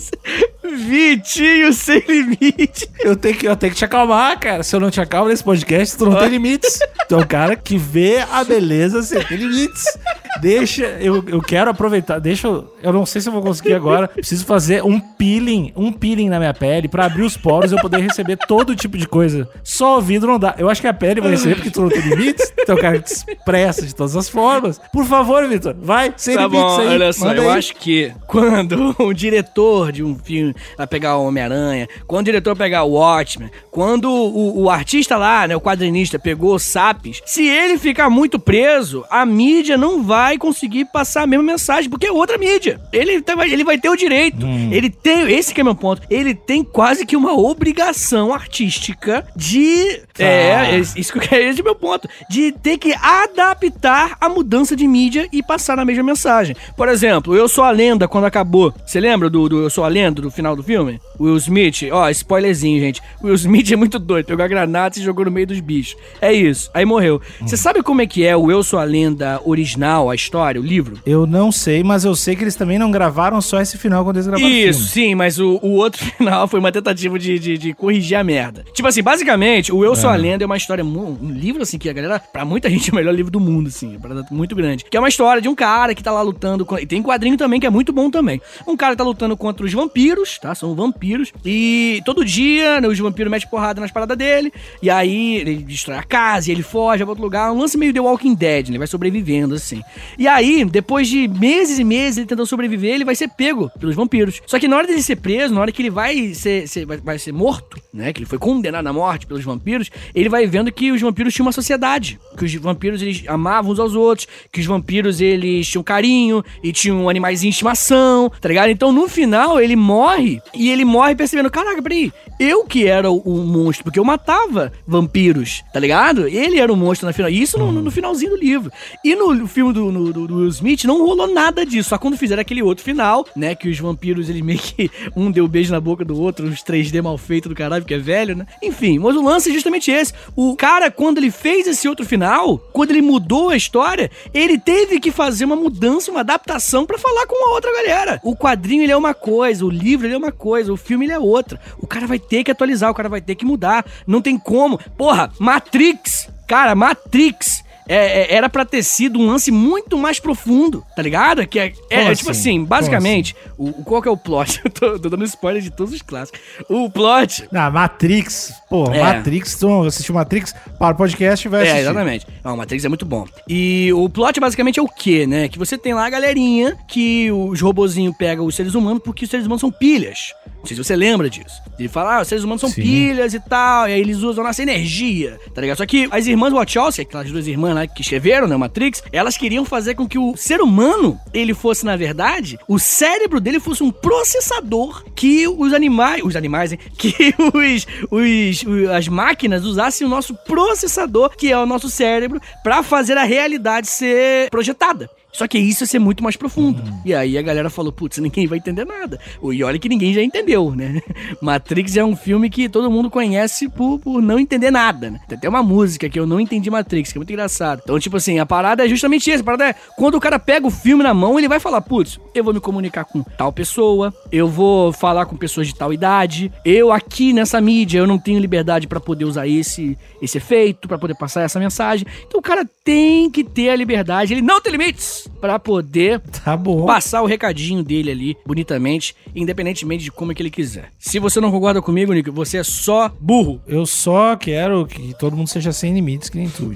[SPEAKER 3] Vitinho sem limite.
[SPEAKER 2] Eu tenho, que, eu tenho que te acalmar, cara. Se eu não te acalmo nesse podcast, tu não tem limites. Tu é um cara que vê a beleza sem ter limites. Deixa, eu, eu quero aproveitar. Deixa eu. Eu não sei se eu vou conseguir agora. Preciso fazer um peeling, um peeling na minha pele pra abrir os poros e eu poder receber todo tipo de coisa. Só ouvido não dá. Eu acho que a pele vai receber porque tu não tem limites. Um cara te expressa de todas as formas. Por favor, Vitor, vai, sem
[SPEAKER 3] Tá
[SPEAKER 2] limites
[SPEAKER 3] bom,
[SPEAKER 2] aí.
[SPEAKER 3] olha só,
[SPEAKER 2] Manda
[SPEAKER 3] eu
[SPEAKER 2] aí.
[SPEAKER 3] acho que quando o diretor de um filme vai pegar o Homem-Aranha, quando o diretor pegar o Watchmen, quando o, o artista lá, né, o quadrinista, pegou o Sapiens, se ele ficar muito preso, a mídia não vai conseguir passar a mesma mensagem, porque é outra mídia. Ele, tá- ele vai ter o direito. Ele tem, esse que é meu ponto, ele tem quase que uma obrigação artística de É, é isso que quero esse é o meu ponto. De ter que adaptar a mudança de mídia e passar a mesma mensagem. Por exemplo, Eu Sou a Lenda, quando acabou. Você lembra do, do Eu Sou a Lenda, do final do filme? Will Smith, ó, spoilerzinho, gente. Will Smith é muito doido. Pegou a granada e jogou no meio dos bichos. É isso. Aí morreu. Você hum. sabe como é que é o Eu Sou a Lenda original, a história, o livro?
[SPEAKER 2] Eu não sei, mas eu sei que eles também não gravaram só esse final quando eles gravaram
[SPEAKER 3] Isso, sim, mas o, o outro final foi uma tentativa de, de, de, corrigir a merda. Tipo assim, basicamente, o Eu Sou a. Lenda é uma história, um livro assim que a galera, pra muita gente, é o melhor livro do mundo, assim, é muito grande. Que é uma história de um cara que tá lá lutando, com, e tem quadrinho também que é muito bom também. Um cara tá lutando contra os vampiros, tá? São vampiros, e todo dia né, os vampiros metem porrada nas paradas dele, e aí ele destrói a casa, e ele foge, vai pra outro lugar, um lance meio The Walking Dead, né? Ele vai sobrevivendo, assim. E aí, depois de meses e meses ele tentando sobreviver, ele vai ser pego pelos vampiros. Só que na hora dele ser preso, na hora que ele vai ser, ser vai, ser morto, né? Que ele foi condenado à morte pelos vampiros, ele vai vendo que os vampiros tinham uma sociedade. Que os vampiros eles amavam uns aos outros, que os vampiros eles tinham carinho e tinham animais em estimação, tá ligado? Então no final ele morre e ele morre percebendo: caraca, peraí, eu que era o, o monstro, porque eu matava vampiros, tá ligado? Ele era o monstro na final. Isso no, no finalzinho do livro. E no filme do, no, do, Will Smith não rolou nada disso. Só quando fizeram aquele outro final, né? Que os vampiros, eles meio que. Um deu beijo na boca do outro, uns 3D mal feito do caralho, porque é velho, né? Enfim, mas o lance é justamente esse. O cara, quando ele fez esse outro final, quando ele mudou a história, ele teve que fazer uma mudança, uma adaptação para falar com a outra galera. O quadrinho ele é uma coisa, o livro ele é uma coisa, o filme ele é outra. O cara vai ter que atualizar, o cara vai ter que mudar. Não tem como. Porra, Matrix. Cara, Matrix é, é, era pra ter sido um lance muito mais profundo, tá ligado? Que é, é, é tipo assim, basicamente, assim? O, qual que é o plot? Eu tô, tô, dando spoiler de todos os clássicos. O plot.
[SPEAKER 2] Na Matrix, pô, é. Matrix, tu assistiu Matrix? Para o podcast e vai é, assistir.
[SPEAKER 3] É, exatamente. Não, Matrix é muito bom. E o plot basicamente é o quê, né? Que você tem lá a galerinha que os robozinhos pegam os seres humanos porque os seres humanos são pilhas. Não sei se você lembra disso. Ele fala, ah, os seres humanos são Sim. pilhas e tal, e aí eles usam nossa energia, tá ligado? Só que as irmãs Wachowski, aquelas duas irmãs lá que escreveram, né, Matrix, elas queriam fazer com que o ser humano, ele fosse, na verdade, o cérebro dele fosse um processador que os animais, os animais, hein? Que os, os, os as máquinas usassem o nosso processador, que é o nosso cérebro, para fazer a realidade ser projetada. Só que isso ia ser muito mais profundo. Uhum. E aí a galera falou, putz, ninguém vai entender nada. E olha que ninguém já entendeu, né? Matrix é um filme que todo mundo conhece por, por não entender nada, né? Tem até uma música que eu não entendi Matrix, que é muito engraçado. Então, tipo assim, a parada é justamente essa. A parada é, quando o cara pega o filme na mão, ele vai falar, putz, eu vou me comunicar com tal pessoa, eu vou falar com pessoas de tal idade, eu aqui nessa mídia, eu não tenho liberdade para poder usar esse, esse efeito, para poder passar essa mensagem. Então o cara tem que ter a liberdade, ele não tem limites para poder
[SPEAKER 2] tá
[SPEAKER 3] passar o recadinho dele ali bonitamente, independentemente de como é que ele quiser. Se você não concorda comigo, Nico, você é só burro.
[SPEAKER 2] Eu só quero que todo mundo seja sem limites, que nem tu,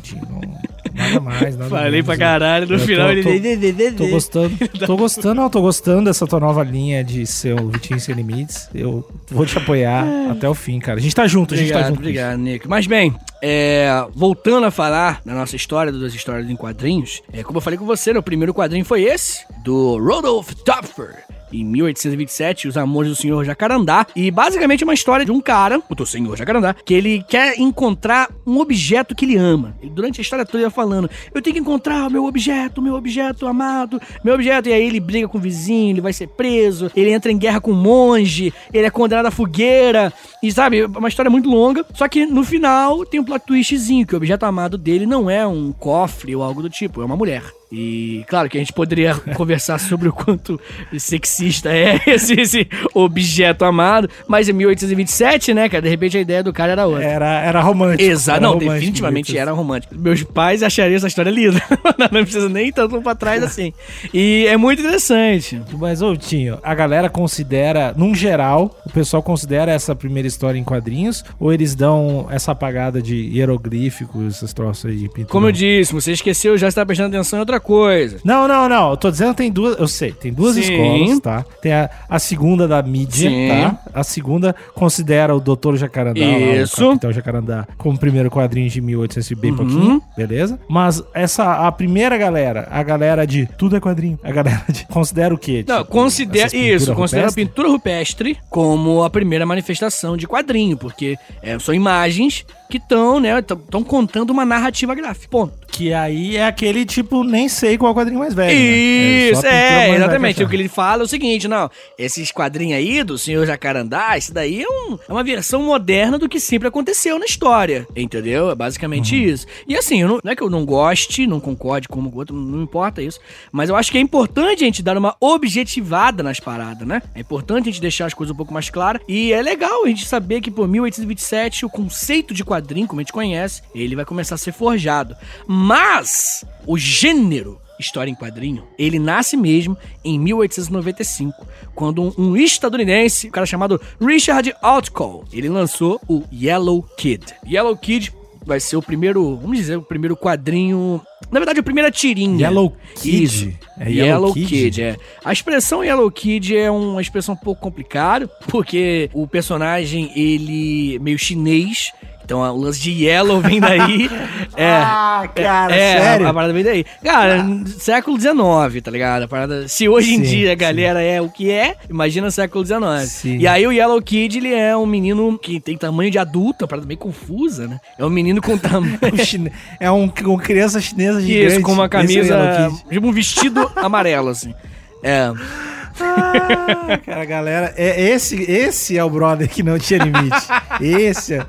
[SPEAKER 2] Nada mais, nada
[SPEAKER 3] Falei menos. pra caralho, no eu final tô,
[SPEAKER 2] ele... Tô, tô gostando, tô gostando, não, tô gostando dessa tua nova linha de ser o Vitinho Sem Limites. Eu vou te apoiar até o fim, cara. A gente tá junto,
[SPEAKER 3] obrigado,
[SPEAKER 2] a gente tá junto.
[SPEAKER 3] Obrigado, Nico. Mas bem, é, voltando a falar da nossa história, das histórias em quadrinhos, é, como eu falei com você, né, o primeiro quadrinho foi esse, do Rodolph Topfer em 1827, Os Amores do Senhor Jacarandá. E basicamente é uma história de um cara, o Senhor Jacarandá, que ele quer encontrar um objeto que ele ama. Ele, durante a história toda ele falando: Eu tenho que encontrar o meu objeto, meu objeto amado, meu objeto. E aí ele briga com o vizinho, ele vai ser preso, ele entra em guerra com um monge, ele é condenado à fogueira. E sabe, é uma história muito longa. Só que no final tem um plot twistzinho: que o objeto amado dele não é um cofre ou algo do tipo, é uma mulher. E claro que a gente poderia conversar sobre o quanto sexista é esse, esse, objeto amado, mas em 1827, né, cara? De repente a ideia do cara era outra.
[SPEAKER 2] Era, era romântico.
[SPEAKER 3] Exato, não, romântico, definitivamente era romântico. Meus pais achariam essa história linda. não precisa nem tanto pra trás assim. E é muito interessante.
[SPEAKER 2] Mas, ô, Tinho, a galera considera, num geral, o pessoal considera essa primeira história em quadrinhos ou eles dão essa apagada de hieroglíficos, essas troças aí de
[SPEAKER 3] pintura? Como eu disse, você esqueceu, já está prestando atenção em outra coisa.
[SPEAKER 2] Não, não, não. Eu tô dizendo que tem duas. Eu sei, tem duas
[SPEAKER 3] Sim.
[SPEAKER 2] escolas, tá? Tem a, a segunda da mídia,
[SPEAKER 3] Sim.
[SPEAKER 2] tá? A segunda considera o Doutor Jacarandá, lá,
[SPEAKER 3] Isso.
[SPEAKER 2] o Capitão Jacarandá, como primeiro quadrinho de 1800 e bem
[SPEAKER 3] Uhum.
[SPEAKER 2] pouquinho, beleza? Mas essa, a primeira galera, a galera de tudo é quadrinho, a galera de. Considera o quê?
[SPEAKER 3] Não,
[SPEAKER 2] Tipo,
[SPEAKER 3] considera isso, considera a pintura rupestre como a primeira manifestação de quadrinho, porque é, são imagens que estão, né, estão contando uma narrativa gráfica. Ponto.
[SPEAKER 2] Que aí é aquele tipo, nem sei qual quadrinho mais velho. né?
[SPEAKER 3] Isso,
[SPEAKER 2] pintura
[SPEAKER 3] é,
[SPEAKER 2] velha
[SPEAKER 3] exatamente. O que ele fala é o seguinte, não, esses quadrinhos aí do Senhor Jacarandá, isso daí é, um- é uma versão moderna do que sempre aconteceu na história, entendeu? É basicamente
[SPEAKER 2] Uhum.
[SPEAKER 3] isso. E assim, eu não, não é que eu não goste, não concorde com o outro, não importa isso, mas eu acho que é importante a gente dar uma objetivada nas paradas, né? É importante a gente deixar as coisas um pouco mais claras e é legal a gente saber que por 1827 o conceito de quadrinho, como a gente conhece, ele vai começar a ser forjado. Mas o gênero história em quadrinho, ele nasce mesmo em 1895, quando um, um estadunidense, um cara chamado Richard Outcall, ele lançou o Yellow Kid. Yellow Kid vai ser o primeiro, vamos dizer, o primeiro quadrinho, na verdade, a primeira tirinha.
[SPEAKER 2] Yellow Kid?
[SPEAKER 3] Isso.
[SPEAKER 2] É
[SPEAKER 3] Yellow,
[SPEAKER 2] Yellow
[SPEAKER 3] Kid?
[SPEAKER 2] Kid?
[SPEAKER 3] é. A expressão Yellow Kid é uma expressão um pouco complicada, porque o personagem, ele é meio chinês, então o lance de Yellow vem daí. é.
[SPEAKER 2] Ah, cara,
[SPEAKER 3] é,
[SPEAKER 2] sério?
[SPEAKER 3] A, a parada vem daí. Cara, século XIX, tá ligado? A parada, se hoje em
[SPEAKER 2] Sim,
[SPEAKER 3] dia a
[SPEAKER 2] sim.
[SPEAKER 3] galera é o que é, imagina século XIX.
[SPEAKER 2] Sim.
[SPEAKER 3] E aí o Yellow Kid, ele é um menino que tem tamanho de adulto, uma parada meio confusa, né? É um menino com tamanho...
[SPEAKER 2] É um, uma criança chinesa gigante.
[SPEAKER 3] Isso, com uma
[SPEAKER 2] é
[SPEAKER 3] camisa,
[SPEAKER 2] Yellow Kid.
[SPEAKER 3] tipo um vestido amarelo, assim. É.
[SPEAKER 2] Ah, cara, galera, é, esse, esse é o brother que não tinha limite. Esse é.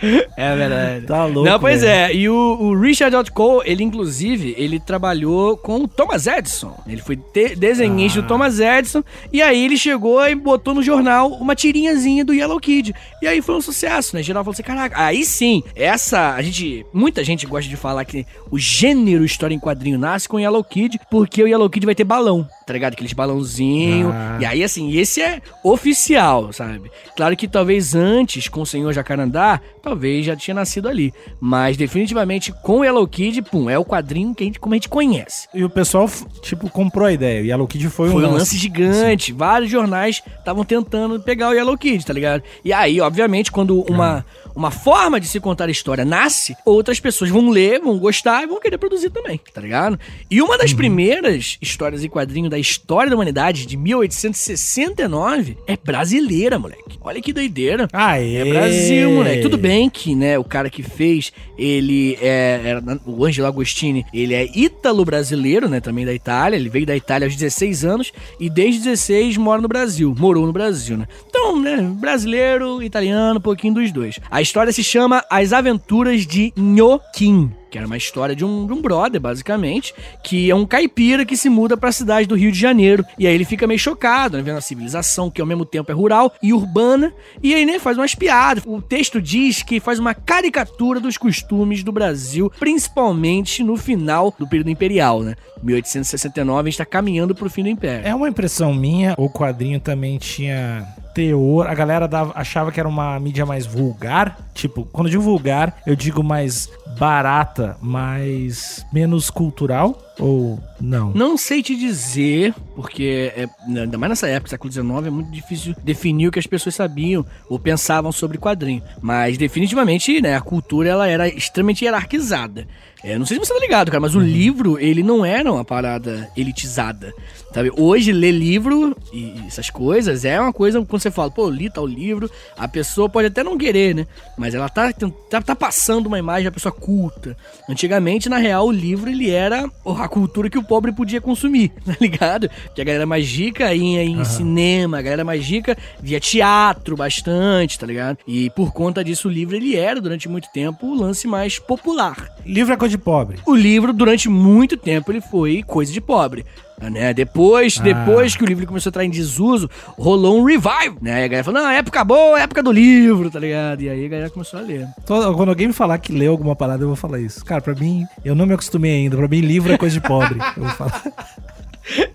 [SPEAKER 3] É verdade.
[SPEAKER 2] Tá louco,
[SPEAKER 3] Não, pois é. E o, o Richard Outcall, ele inclusive, ele trabalhou com o Thomas Edison. Ele foi desenhista
[SPEAKER 2] Ah.
[SPEAKER 3] do Thomas Edison. E aí ele chegou e botou no jornal uma tirinhazinha do Yellow Kid. E aí foi um sucesso, né? Geral falou assim, caraca, aí sim, essa... A gente... Muita gente gosta de falar que o gênero história em quadrinho nasce com o Yellow Kid, porque o Yellow Kid vai ter balão, tá ligado? Aqueles balãozinho.
[SPEAKER 2] Ah.
[SPEAKER 3] E aí, assim, esse é oficial, sabe? Claro que talvez antes, com o Senhor Jacarandá, talvez já tinha nascido ali. Mas definitivamente com o Yellow Kid, pum, é o quadrinho que a gente, como a gente conhece.
[SPEAKER 2] E o pessoal, tipo, comprou a ideia. O Yellow Kid foi,
[SPEAKER 3] Foi
[SPEAKER 2] um
[SPEAKER 3] um lance gigante. Vários jornais estavam tentando pegar o Yellow Kid, tá ligado? E aí, obviamente, quando uma, uma forma de se contar a história nasce, outras pessoas vão ler, vão gostar e vão querer produzir também, tá ligado? E uma das primeiras histórias em quadrinho da história da humanidade, de 1869, é brasileira, moleque. Olha que doideira.
[SPEAKER 2] Aê.
[SPEAKER 3] É Brasil, moleque. Tudo bem que, né, o cara que fez, ele é, era, o Angelo Agostini, ele é ítalo-brasileiro, né, também da Itália. Ele veio da Itália aos 16 anos e desde 16 mora no Brasil, morou no Brasil, né. Então, né, brasileiro, italiano, um pouquinho dos dois. A história se chama As Aventuras de Nhoquim. Que era uma história de um, de um brother, basicamente, que é um caipira que se muda pra cidade do Rio de Janeiro. E aí ele fica meio chocado, né? Vendo a civilização, que ao mesmo tempo é rural e urbana. E aí, né, faz umas piadas. O texto diz que faz uma caricatura dos costumes do Brasil, principalmente no final do período imperial, né? 1869, a gente tá caminhando pro fim do Império.
[SPEAKER 2] É uma impressão minha, o quadrinho também tinha teor. A galera dava- achava que era uma mídia mais vulgar. Tipo, quando eu digo vulgar, eu digo mais barata, mais menos cultural ou não?
[SPEAKER 3] Não sei te dizer, porque é, ainda mais nessa época, século XIX, é muito difícil definir o que as pessoas sabiam ou pensavam sobre quadrinho. Mas definitivamente, né, a cultura ela era extremamente hierarquizada. É, não sei se você tá ligado, cara, mas o livro, ele não era uma parada elitizada. Sabe? Hoje, ler livro e essas coisas é uma coisa, quando você fala, pô, li tal livro, a pessoa pode até não querer, né? Mas ela tá, tá, tá passando uma imagem da pessoa culta. Antigamente, na real, o livro, ele era a cultura que o pobre podia consumir, tá ligado? Que a galera mais rica ia em cinema, a galera mais rica via teatro bastante, tá ligado? E por conta disso, o livro, ele era, durante muito tempo, o lance mais popular.
[SPEAKER 2] Livro é coisa de pobre.
[SPEAKER 3] O livro, durante muito tempo, ele foi coisa de pobre. Né? Depois,
[SPEAKER 2] Ah.
[SPEAKER 3] depois que o livro começou a entrar em desuso, rolou um revival, né? E a galera falou, não, época boa, época do livro, tá ligado? E aí a galera começou a ler.
[SPEAKER 2] Quando alguém me falar que leu alguma parada, eu vou falar isso. Cara, pra mim, eu não me acostumei ainda. Pra mim, livro é coisa de pobre. Eu vou falar.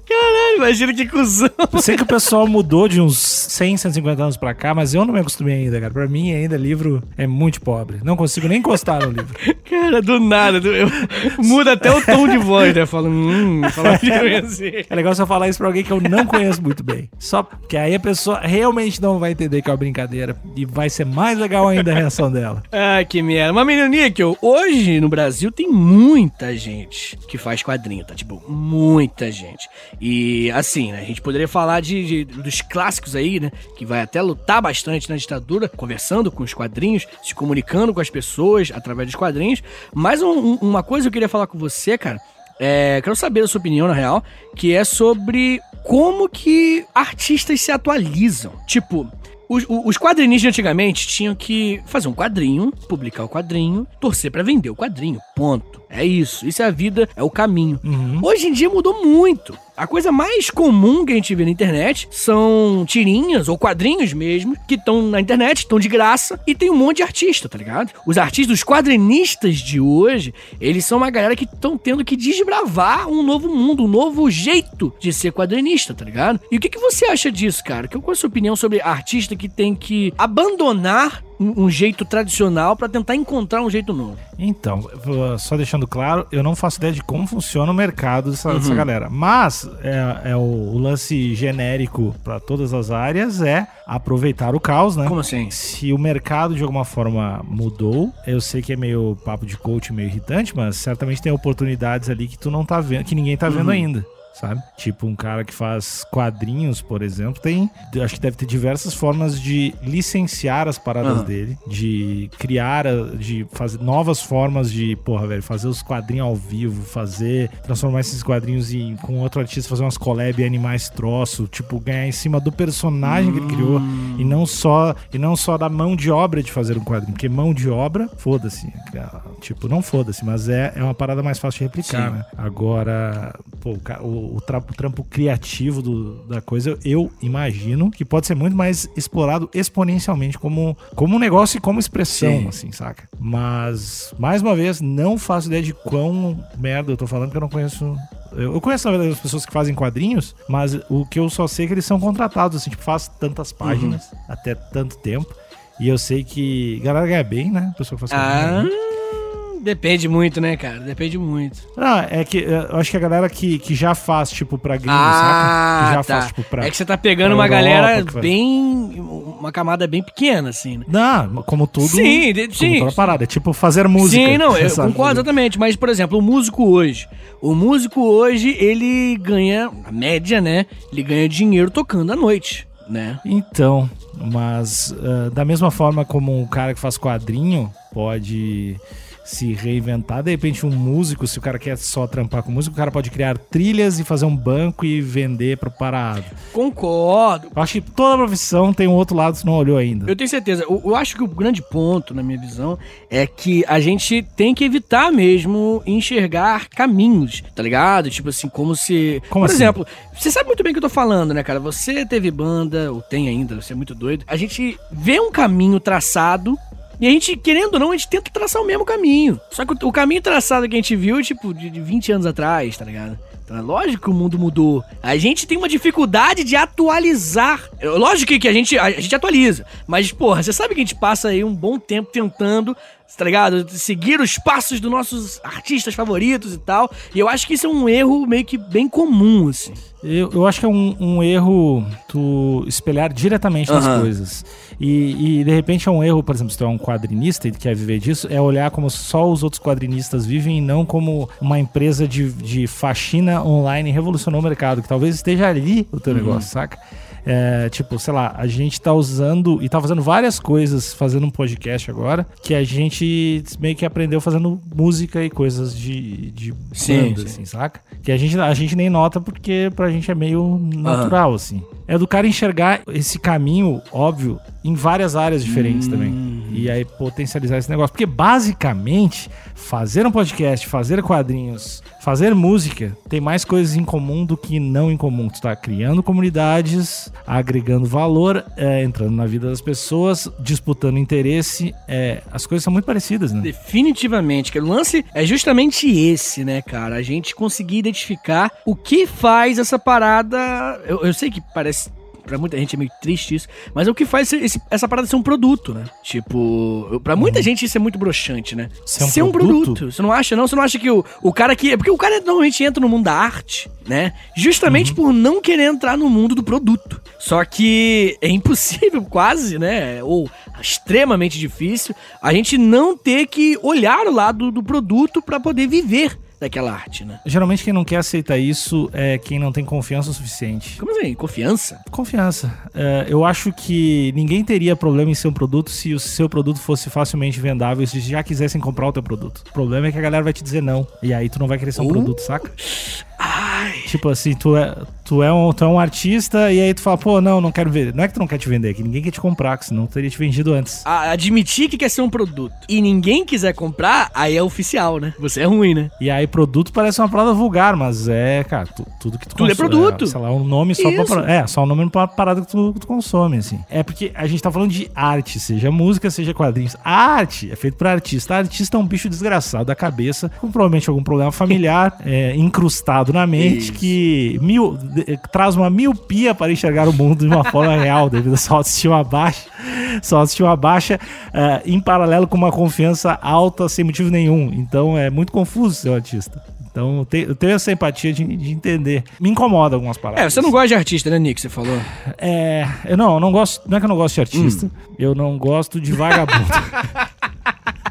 [SPEAKER 3] Caralho, imagina que cuzão.
[SPEAKER 2] Eu sei que o pessoal mudou de uns 100, 150 anos pra cá, mas eu não me acostumei ainda, cara. Pra mim, ainda, livro é muito pobre. Não consigo nem encostar no livro.
[SPEAKER 3] Cara, do nada, do- eu- muda até o tom de voz, né? Fala, hum, fala de assim.
[SPEAKER 2] É legal se eu falar isso pra alguém que eu não conheço muito bem. Só que aí a pessoa realmente não vai entender que é uma brincadeira e vai ser mais legal ainda a reação dela.
[SPEAKER 3] Ah, que merda. Mas, menino Níquel, hoje no Brasil tem muita gente que faz quadrinho, tá? Tipo, muita gente. E, assim, né? A gente poderia falar de, de- dos clássicos aí, né? Que vai até lutar bastante na ditadura, conversando com os quadrinhos, se comunicando com as pessoas através dos quadrinhos. Mas um- um- uma coisa que eu queria falar com você, cara, é, quero saber a sua opinião, na real, que é sobre como que artistas se atualizam. Tipo, os, os quadrinistas antigamente tinham que fazer um quadrinho, publicar o quadrinho, torcer pra vender o quadrinho. Ponto. É isso. Isso é a vida, é o caminho. Hoje em dia mudou muito. A coisa mais comum que a gente vê na internet são tirinhas ou quadrinhos mesmo, que estão na internet, estão de graça, e tem um monte de artista, tá ligado? Os artistas, os quadrinistas de hoje, eles são uma galera que estão tendo que desbravar um novo mundo, um novo jeito de ser quadrinista, tá ligado? E o que, que você acha disso, cara? Qual é a sua opinião sobre artista que tem que abandonar um, um jeito tradicional pra tentar encontrar um jeito novo?
[SPEAKER 2] Então, só deixando claro, eu não faço ideia de como funciona o mercado dessa, dessa galera. Mas é, é o, o lance genérico pra todas as áreas é aproveitar o caos, né?
[SPEAKER 3] Como assim?
[SPEAKER 2] Se o mercado de alguma forma mudou, eu sei que é meio papo de coach, meio irritante, mas certamente tem oportunidades ali que tu não tá vendo, que ninguém tá vendo ainda. Sabe? Tipo, um cara que faz quadrinhos, por exemplo, tem. Acho que deve ter diversas formas de licenciar as paradas
[SPEAKER 3] Aham.
[SPEAKER 2] dele, de criar, de fazer novas formas de, porra, velho, fazer os quadrinhos ao vivo, fazer. transformar esses quadrinhos em, com outro artista, fazer umas collab e animar esse troço, tipo, ganhar em cima do personagem que ele criou e não só e não só da mão de obra de fazer um quadrinho, porque mão de obra, foda-se. Tipo, não foda-se, mas é, é uma parada mais fácil de replicar,
[SPEAKER 3] Sim.
[SPEAKER 2] né? Agora, pô, o, o, o tra- o trampo criativo do- da coisa, eu imagino que pode ser muito mais explorado exponencialmente como, como um negócio e como expressão,
[SPEAKER 3] Sim.
[SPEAKER 2] assim, saca? Mas, mais uma vez, não faço ideia de quão merda eu tô falando, porque eu não conheço. Eu conheço, na verdade, as pessoas que fazem quadrinhos, mas o que eu só sei é que eles são contratados, assim, tipo, faz tantas páginas, até tanto tempo. E eu sei que. Galera ganha bem, né? A pessoa que faz
[SPEAKER 3] Ah,
[SPEAKER 2] quadrinho.
[SPEAKER 3] Depende muito, né, cara? Depende muito.
[SPEAKER 2] Não, é que eh, eu acho que a galera que, que já faz, tipo, pra gringo,
[SPEAKER 3] Ah,
[SPEAKER 2] saca? Que já
[SPEAKER 3] tá.
[SPEAKER 2] faz, tipo, pra.
[SPEAKER 3] É que você tá pegando uma
[SPEAKER 2] Europa,
[SPEAKER 3] galera bem. uma camada bem pequena, assim, né?
[SPEAKER 2] Não, como tudo.
[SPEAKER 3] Sim, de-
[SPEAKER 2] como
[SPEAKER 3] sim.
[SPEAKER 2] toda parada. É tipo fazer música.
[SPEAKER 3] Sim, não, eu
[SPEAKER 2] sabe?
[SPEAKER 3] concordo exatamente. Mas, por exemplo, o músico hoje. O músico hoje, ele ganha, a média, né? Ele ganha dinheiro tocando à noite, né?
[SPEAKER 2] Então, mas ah, da mesma forma como um cara que faz quadrinho pode se reinventar, de repente um músico, se o cara quer só trampar com música, o cara pode criar trilhas e fazer um banco e vender pro parado.
[SPEAKER 3] Concordo.
[SPEAKER 2] Eu acho que toda profissão tem um outro lado que não olhou ainda.
[SPEAKER 3] Eu tenho certeza. Eu, eu acho que o grande ponto, na minha visão, é que a gente tem que evitar mesmo enxergar caminhos, tá ligado? Tipo assim, como se.
[SPEAKER 2] Como
[SPEAKER 3] Por
[SPEAKER 2] assim?
[SPEAKER 3] exemplo, você sabe muito bem o que eu tô falando, né, cara? Você teve banda, ou tem ainda, você é muito doido. A gente vê um caminho traçado. E a gente, querendo ou não, a gente tenta traçar o mesmo caminho. Só que o, caminho traçado que a gente viu, tipo, de, de 20 anos atrás, tá ligado? Então é lógico que o mundo mudou. A gente tem uma dificuldade de atualizar. É Lógico que- a gente, a, gente atualiza. Mas, porra, você sabe que a gente passa aí um bom tempo tentando, tá ligado? Seguir os passos dos nossos artistas favoritos e tal. E eu acho que isso é um erro meio que bem comum, assim.
[SPEAKER 2] Eu, eu acho que é um, um erro tu espelhar diretamente nas
[SPEAKER 3] Aham.
[SPEAKER 2] coisas. E, e, de repente é um erro, por exemplo, se tu é um quadrinista e quer viver disso, é olhar como só os outros quadrinistas vivem e não como uma empresa de, de faxina online revolucionou o mercado, que talvez esteja ali o teu negócio, saca? É, tipo, sei lá, a gente tá usando e tá fazendo várias coisas, fazendo um podcast agora, que a gente meio que aprendeu fazendo música e coisas de, de
[SPEAKER 3] Sim,
[SPEAKER 2] banda,
[SPEAKER 3] sim.
[SPEAKER 2] assim, saca? Que a gente, a gente nem nota porque pra gente é meio natural, assim. É do cara enxergar esse caminho, óbvio, em várias áreas diferentes
[SPEAKER 3] Hum.
[SPEAKER 2] também. E aí potencializar esse negócio. Porque basicamente, fazer um podcast, fazer quadrinhos, fazer música, tem mais coisas em comum do que não em comum. Tu tá criando comunidades, agregando valor, é, entrando na vida das pessoas, disputando interesse. é, as coisas são muito parecidas, né?
[SPEAKER 3] Definitivamente. O lance é justamente esse, né, cara? A gente conseguir identificar o que faz essa parada. Eu, eu sei que parece. Pra muita gente é meio triste isso, mas é o que faz esse- essa parada ser um produto, né? Tipo, pra muita gente isso é muito broxante, né?
[SPEAKER 2] Ser um produto?
[SPEAKER 3] Você não acha, não? Você não acha que o, o cara que. É porque o cara normalmente entra no mundo da arte, né? Justamente por não querer entrar no mundo do produto. Só que é impossível, quase, né? Ou extremamente difícil, a gente não ter que olhar o lado do produto pra poder viver daquela arte, né?
[SPEAKER 2] Geralmente quem não quer aceitar isso é quem não tem confiança o suficiente.
[SPEAKER 3] Como assim? Confiança?
[SPEAKER 2] Confiança. É, eu acho que ninguém teria problema em ser um produto se o seu produto fosse facilmente vendável e se já quisessem comprar o teu produto. O problema é que a galera vai te dizer não. E aí tu não vai querer ser um
[SPEAKER 3] Uh.
[SPEAKER 2] produto, saca?
[SPEAKER 3] Ai.
[SPEAKER 2] Tipo assim, tu é, tu, é um, tu é um artista e aí tu fala, pô, não, não quero vender. Não é que tu não quer te vender, é que ninguém quer te comprar, que senão tu teria te vendido antes.
[SPEAKER 3] a- admitir que quer ser um produto e ninguém quiser comprar, aí é oficial, né? Você é ruim, né?
[SPEAKER 2] E aí produto parece uma palavra vulgar, mas é, cara, tu- tudo que tu
[SPEAKER 3] Tudo é produto.
[SPEAKER 2] sei lá, um nome só
[SPEAKER 3] Isso.
[SPEAKER 2] pra, é, só um nome pra parada que tu, que tu consome, assim. É porque a gente tá falando de arte, seja música, seja quadrinhos. A arte é feito pra artista. A artista é um bicho desgraçado da cabeça, com provavelmente algum problema familiar, é, incrustado na mente,
[SPEAKER 3] Isso.
[SPEAKER 2] Que mil, traz uma miopia para enxergar o mundo de uma forma real, devido à sua autoestima baixa. Sua autoestima baixa, é, em paralelo com uma confiança alta sem motivo nenhum. Então é muito confuso ser um artista. Então eu tenho, eu tenho essa empatia de, de entender. Me incomoda algumas palavras.
[SPEAKER 3] É, você não gosta de artista, né, Nick? Você falou.
[SPEAKER 2] É, eu não, eu não gosto. Não é que eu não gosto de artista.
[SPEAKER 3] Hum.
[SPEAKER 2] Eu não gosto de vagabundo.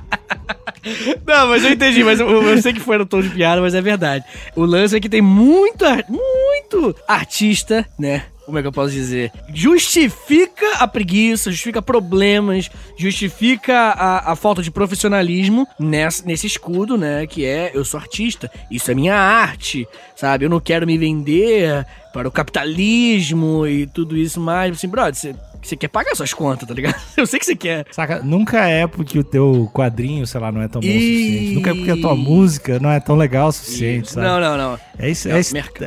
[SPEAKER 3] Não, mas eu entendi, mas eu, eu sei que foi no tom de piada, mas é verdade. O lance é que tem muito, muito artista, né? Como é que eu posso dizer? Justifica a preguiça, justifica problemas, justifica a, a falta de profissionalismo nesse escudo, né? Que é eu sou artista, isso é minha arte, sabe? Eu não quero me vender para o capitalismo e tudo isso mais. Assim, brother, você, você quer pagar suas contas, tá ligado? Eu sei que você quer.
[SPEAKER 2] Saca? Nunca é porque o teu quadrinho, sei lá, não é tão bom o suficiente. Nunca é porque a tua música não é tão legal o suficiente, sabe?
[SPEAKER 3] Não, não, não.
[SPEAKER 2] É isso,
[SPEAKER 3] É,
[SPEAKER 2] é,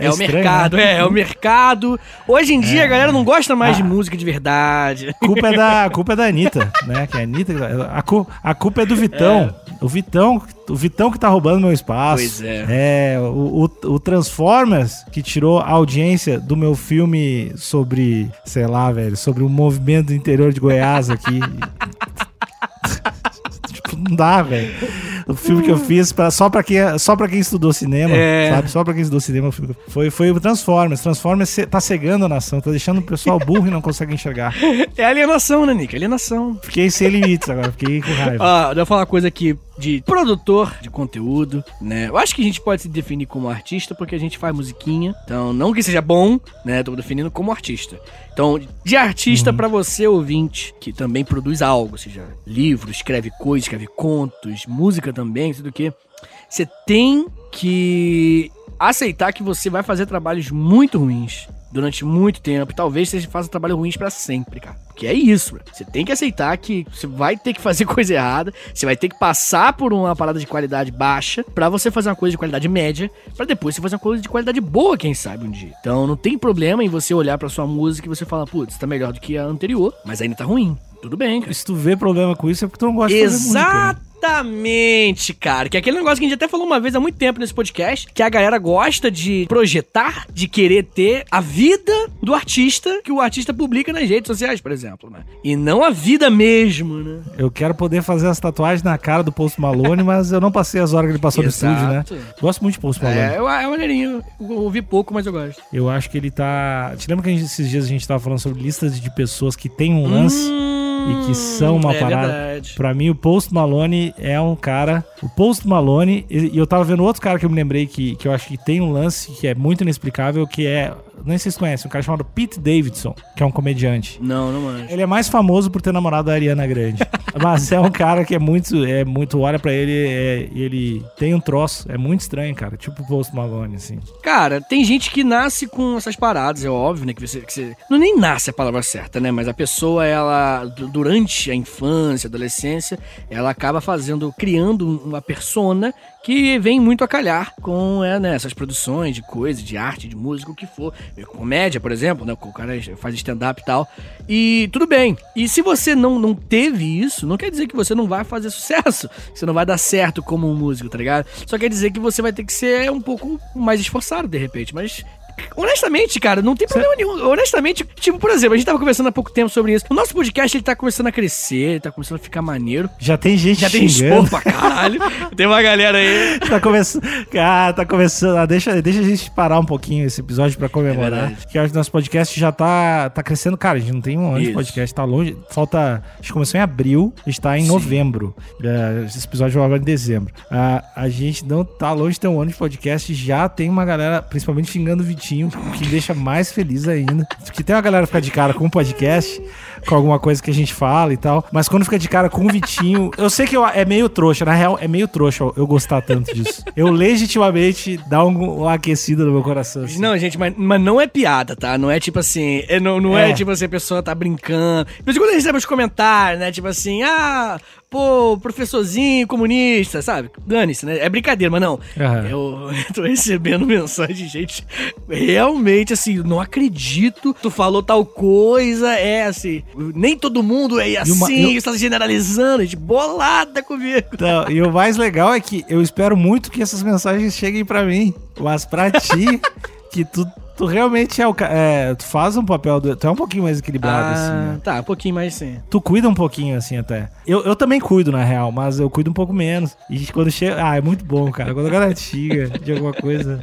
[SPEAKER 2] é
[SPEAKER 3] é o mercado,
[SPEAKER 2] né?
[SPEAKER 3] é, é o mercado. Hoje em dia a galera não gosta mais de
[SPEAKER 2] Ah.
[SPEAKER 3] música de verdade.
[SPEAKER 2] A culpa é da, a culpa é da Anitta, né? Que a Anitta. A, cu- a culpa é do Vitão. O Vitão. O Vitão que tá roubando meu espaço.
[SPEAKER 3] Pois é.
[SPEAKER 2] É, o, o, o Transformers, que tirou a audiência do meu filme sobre, sei lá, velho, sobre o movimento do interior de Goiás aqui. tipo, não dá, velho. O filme que eu fiz pra, só, pra quem, só pra quem estudou cinema,
[SPEAKER 3] É.
[SPEAKER 2] sabe? Só pra quem estudou cinema, foi, foi o Transformers. Transformers tá cegando a nação, tá deixando o pessoal burro e não consegue enxergar.
[SPEAKER 3] É alienação, né, Nick? Alienação.
[SPEAKER 2] Fiquei sem limites agora, fiquei com raiva.
[SPEAKER 3] Ó, deixa eu falar uma coisa aqui de produtor de conteúdo, né? Eu acho que a gente pode se definir como artista porque a gente faz musiquinha. Então, não que seja bom, né? Tô definindo como artista. Então, de artista pra você, ouvinte, que também produz algo, seja livro, escreve coisas, escreve contos, música também, tudo o quê. Você tem que aceitar que você vai fazer trabalhos muito ruins durante muito tempo. Talvez você faça trabalho ruins pra sempre, cara. Porque é isso, bro. Você tem que aceitar que você vai ter que fazer coisa errada, você vai ter que passar por uma parada de qualidade baixa pra você fazer uma coisa de qualidade média, pra depois você fazer uma coisa de qualidade boa, quem sabe um dia. Então não tem problema em você olhar pra sua música e você falar, putz, tá melhor do que a anterior, mas ainda tá ruim. Tudo bem, cara.
[SPEAKER 2] Se tu vê problema com isso é porque tu não gosta de fazer né?
[SPEAKER 3] Exatamente, cara. Que é aquele negócio que a gente até falou uma vez há muito tempo nesse podcast, que a galera gosta de projetar, de querer ter a vida do artista que o artista publica nas redes sociais, por exemplo, né? E não a vida mesmo, né?
[SPEAKER 2] Eu quero poder fazer as tatuagens na cara do Post Malone, mas eu não passei as horas que ele passou
[SPEAKER 3] Exato.
[SPEAKER 2] no estúdio, né? Gosto muito de Post Malone.
[SPEAKER 3] É, eu- é maneirinho. Eu ouvi pouco, mas eu gosto.
[SPEAKER 2] Eu acho que ele tá. Te lembra que gente- esses dias a gente tava falando sobre listas de pessoas que têm um lance? E que são uma
[SPEAKER 3] é
[SPEAKER 2] parada.
[SPEAKER 3] verdade.
[SPEAKER 2] Pra mim, o Post Malone é um cara. O Post Malone, e e eu tava vendo outro cara que eu me lembrei que, que eu acho que tem um lance que é muito inexplicável, que é. Nem sei se vocês conhecem, um cara chamado Pete Davidson, que é um comediante.
[SPEAKER 3] Não, não manjo.
[SPEAKER 2] Ele é mais famoso por ter namorado a Ariana Grande. Mas é um cara que é muito. É muito olha pra ele é- ele tem um troço. É muito estranho, cara. Tipo o Post Malone, assim.
[SPEAKER 3] Cara, tem gente que nasce com essas paradas, é óbvio, né? Que você, que você- Não nem nasce a palavra certa, né? Mas a pessoa, ela, du- durante a infância, adolescência, ela acaba fazendo, criando uma persona que vem muito a calhar com é, né, essas produções de coisa, de arte, de música, o que for. Comédia, por exemplo, né? O cara faz stand-up e tal. E tudo bem. E se você não, não teve isso, não quer dizer que você não vai fazer sucesso. Você não vai dar certo como um músico, tá ligado? Só quer dizer que você vai ter que ser um pouco mais esforçado, de repente. Mas honestamente, cara, não tem problema nenhum. Honestamente, tipo, por exemplo, a gente tava conversando há pouco tempo sobre isso. O nosso podcast, ele tá começando a crescer, ele tá começando a ficar maneiro.
[SPEAKER 2] Já tem gente
[SPEAKER 3] Já tem
[SPEAKER 2] xingando.
[SPEAKER 3] pra caralho. tem uma galera aí.
[SPEAKER 2] Tá começando. Cara, tá começando. ah, deixa, deixa a gente parar um pouquinho esse episódio pra comemorar.
[SPEAKER 3] É
[SPEAKER 2] que acho que nosso podcast já tá, tá crescendo. Cara, a gente não tem um ano de podcast, tá longe. Falta. A gente começou em abril, está em
[SPEAKER 3] Sim.
[SPEAKER 2] novembro. É, esse episódio vai agora em dezembro. A, a gente não tá longe de ter um ano de podcast. Já tem uma galera, principalmente xingando o Vitinho, que me deixa mais feliz ainda. Porque tem uma galera que fica de cara com o podcast, com alguma coisa que a gente fala e tal. Mas quando fica de cara com o Vitinho, eu sei que eu- é meio trouxa, na real, é meio trouxa eu gostar tanto disso. Eu legitimamente dá um, uma aquecida no meu coração. assim.
[SPEAKER 3] Não, gente, mas, mas não é piada, tá? Não é tipo assim. é- não não é.
[SPEAKER 2] É.
[SPEAKER 3] tipo assim, a pessoa tá brincando. Em quando a gente recebe os comentários, né? Tipo assim, ah, pô, professorzinho comunista, sabe? Dane-se, né? É brincadeira, mas não.
[SPEAKER 2] Aham.
[SPEAKER 3] Eu tô recebendo mensagem de gente realmente assim, não acredito. Tu falou tal coisa, é assim. Nem todo mundo é assim,
[SPEAKER 2] uma- eu-
[SPEAKER 3] você tá generalizando, gente, bolada comigo.
[SPEAKER 2] Então, e o mais legal é que eu espero muito que essas mensagens cheguem pra mim. Mas pra ti, que tu, tu realmente é o. É, tu faz um papel. Do, tu é um pouquinho mais equilibrado, assim.
[SPEAKER 3] Ah,
[SPEAKER 2] né?
[SPEAKER 3] tá, um pouquinho mais sim.
[SPEAKER 2] Tu cuida um pouquinho, assim, até. Eu, eu também cuido, na real, mas eu cuido um pouco menos. E quando chega. Ah, é muito bom, cara. Quando a galera xinga de alguma coisa.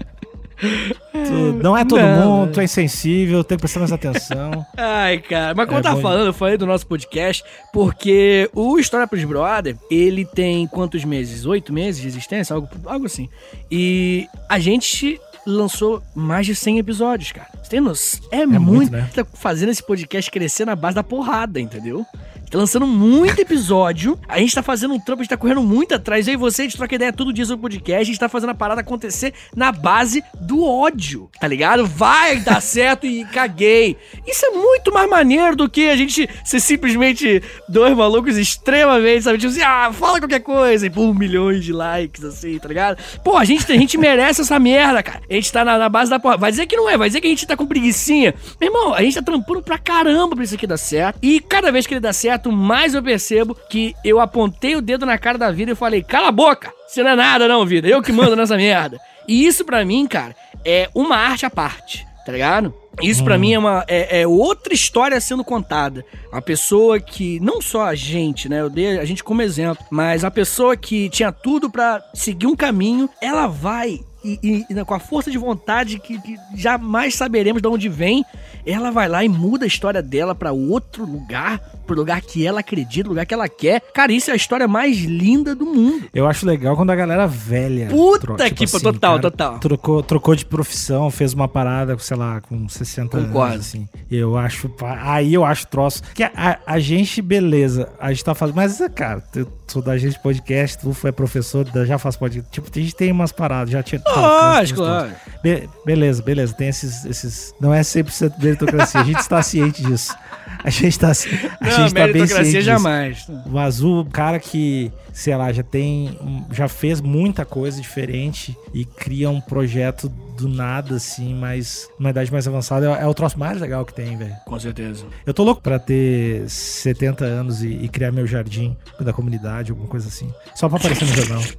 [SPEAKER 2] Tu, não é todo
[SPEAKER 3] Não,
[SPEAKER 2] mundo, tu é insensível, tem que prestar mais atenção.
[SPEAKER 3] Ai, cara. Mas como
[SPEAKER 2] É
[SPEAKER 3] eu tava
[SPEAKER 2] bom
[SPEAKER 3] falando, eu falei do nosso podcast, porque o História pros Brother, ele tem quantos meses? Oito meses de existência? Algo, algo assim. E a gente lançou mais de 100 episódios, cara. Você tem noção? É, muito,
[SPEAKER 2] muito, né?
[SPEAKER 3] Tá fazendo esse podcast crescer na base da porrada, entendeu? Tá lançando muito episódio. A gente tá fazendo um trampo, a gente tá correndo muito atrás. Eu e você, a gente troca ideia todo dia sobre podcast. A gente tá fazendo a parada acontecer na base do ódio, tá ligado? Vai dar certo e caguei. Isso é muito mais maneiro do que a gente ser simplesmente dois malucos extremamente, sabe? Tipo assim, ah, fala qualquer coisa e pum, milhões de likes, assim, tá ligado? Pô, a gente, a gente merece essa merda, cara. A gente tá na, na base da porra. Vai dizer que não é, vai dizer que a gente tá com preguicinha. Meu irmão, a gente tá trampando pra caramba pra isso aqui dar certo. E cada vez que ele dá certo, mais eu percebo que eu apontei o dedo na cara da vida e falei, cala a boca! Você não é nada não, vida. Eu que mando nessa merda. E isso pra mim, cara, é uma arte à parte, tá ligado? Isso pra mim é uma é, é outra história sendo contada. Uma pessoa que não só a gente, né, eu dei a gente como exemplo, mas a pessoa que tinha tudo pra seguir um caminho, ela vai e, e- e com a força de vontade que, que jamais saberemos de onde vem, ela vai lá e muda a história dela pra outro lugar, pro lugar que ela acredita, lugar que ela quer. Cara, isso é a história mais linda do mundo.
[SPEAKER 2] Eu acho legal quando a galera velha.
[SPEAKER 3] Puta que pariu, total, total.
[SPEAKER 2] Trocou, trocou de profissão, fez uma parada, sei lá, com 60
[SPEAKER 3] Concordo.
[SPEAKER 2] anos, assim. Eu acho. Aí eu acho troço. Que a, a- a gente, beleza, a gente tá fazendo. Mas, cara, eu sou da gente podcast, tu foi professor, já faz podcast. Tipo, a gente tem umas paradas, já tinha.
[SPEAKER 3] Lógico,
[SPEAKER 2] Tá,
[SPEAKER 3] lógico.
[SPEAKER 2] Be- beleza, beleza. Tem esses, esses. Não é 100% meritocracia. A gente está ciente disso. A gente tá, a
[SPEAKER 3] Não,
[SPEAKER 2] gente tá bem ciente
[SPEAKER 3] jamais.
[SPEAKER 2] O Azul, cara que, sei lá, já tem. Já fez muita coisa diferente e cria um projeto do nada, assim, mas numa idade mais avançada é, é o troço mais legal que tem, velho.
[SPEAKER 3] Com certeza.
[SPEAKER 2] Eu tô louco pra ter 70 anos e, e criar meu jardim da comunidade, alguma coisa assim. Só pra aparecer no jornal.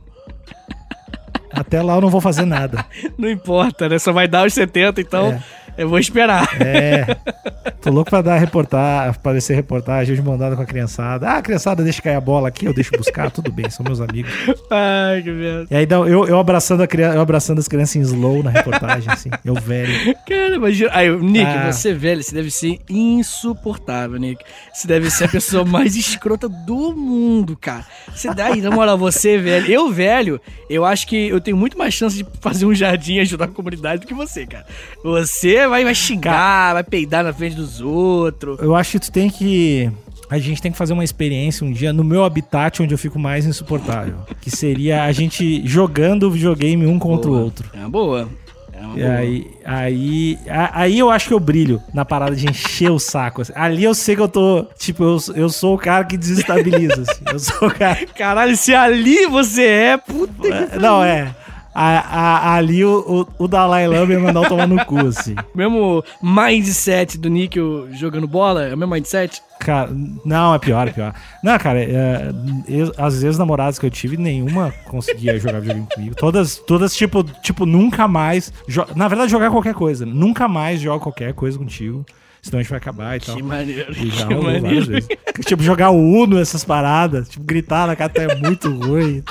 [SPEAKER 2] Até lá eu não vou fazer nada.
[SPEAKER 3] Não importa, né? Só vai dar os 70, então eu vou esperar.
[SPEAKER 2] É. Tô louco pra dar reportar, aparecer reportagem de mandada com a criançada. Ah, criançada, deixa cair a bola aqui, eu deixo buscar, tudo bem, são meus amigos.
[SPEAKER 3] Ai, que merda.
[SPEAKER 2] E aí dá- eu, eu abraçando a criança, eu abraçando as crianças em slow na reportagem, assim, eu velho.
[SPEAKER 3] Cara, imagina. Aí, Nick,
[SPEAKER 2] Ah.
[SPEAKER 3] você, velho, você deve ser insuportável, Nick. Você deve ser a pessoa mais escrota do mundo, cara. Você daí, na moral, você, velho. Eu, velho, eu acho que eu tenho muito mais chance de fazer um jardim e ajudar a comunidade do que você, cara. Você vai, vai xingar, vai peidar na frente dos outros.
[SPEAKER 2] Eu acho que tu tem que. A gente tem que fazer uma experiência um dia no meu habitat onde eu fico mais insuportável. Que seria a gente jogando o videogame um contra o
[SPEAKER 3] Boa.
[SPEAKER 2] outro.
[SPEAKER 3] É uma boa. É uma
[SPEAKER 2] E
[SPEAKER 3] boa.
[SPEAKER 2] aí, aí, aí eu acho que eu brilho na parada de encher o saco. assim. Ali eu sei que eu tô. Tipo, eu, eu sou o cara que desestabiliza. assim. Eu sou o cara.
[SPEAKER 3] Caralho, se ali você é, puta que
[SPEAKER 2] Não, é. A- a- ali o, o, o Dalai Lama ia mandar eu tomar no cu, assim.
[SPEAKER 3] Mesmo mindset do Níquel jogando bola, é o mesmo mindset?
[SPEAKER 2] Cara, não, é pior, é pior. Não, cara, é, eu- as namoradas que eu tive, nenhuma conseguia jogar videogame comigo. Todas, todas tipo, tipo, nunca mais. Na verdade, jogar qualquer coisa. Nunca mais jogo qualquer coisa contigo. Senão a gente vai acabar e tal.
[SPEAKER 3] Que maneiro.
[SPEAKER 2] E já
[SPEAKER 3] que maneiro.
[SPEAKER 2] Tipo, jogar o Uno, essas paradas. Tipo, gritar na cara é muito ruim.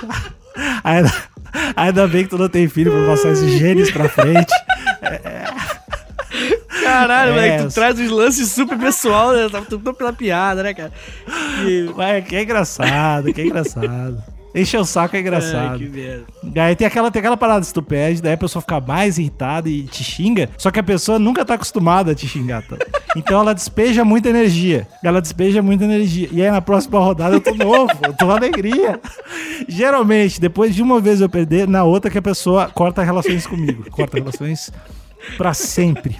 [SPEAKER 2] Ainda, ainda bem que tu não tem filho pra passar esses genes pra frente.
[SPEAKER 3] Caralho,
[SPEAKER 2] É,
[SPEAKER 3] moleque, tu traz uns lances super pessoal, né? Tá tudo pela piada, né, cara? E...
[SPEAKER 2] Ué, que é engraçado, que é engraçado. Encher o saco é
[SPEAKER 3] Ai,
[SPEAKER 2] engraçado.
[SPEAKER 3] que merda.
[SPEAKER 2] Aí tem aquela, tem aquela parada, se tu pede, daí a pessoa fica mais irritada e te xinga, só que a pessoa nunca tá acostumada a te xingar. Tá? Então ela despeja muita energia. Ela despeja muita energia. E aí na próxima rodada eu tô novo, eu tô alegria. Geralmente, depois de uma vez eu perder, na outra que a pessoa corta relações comigo. Corta relações pra sempre.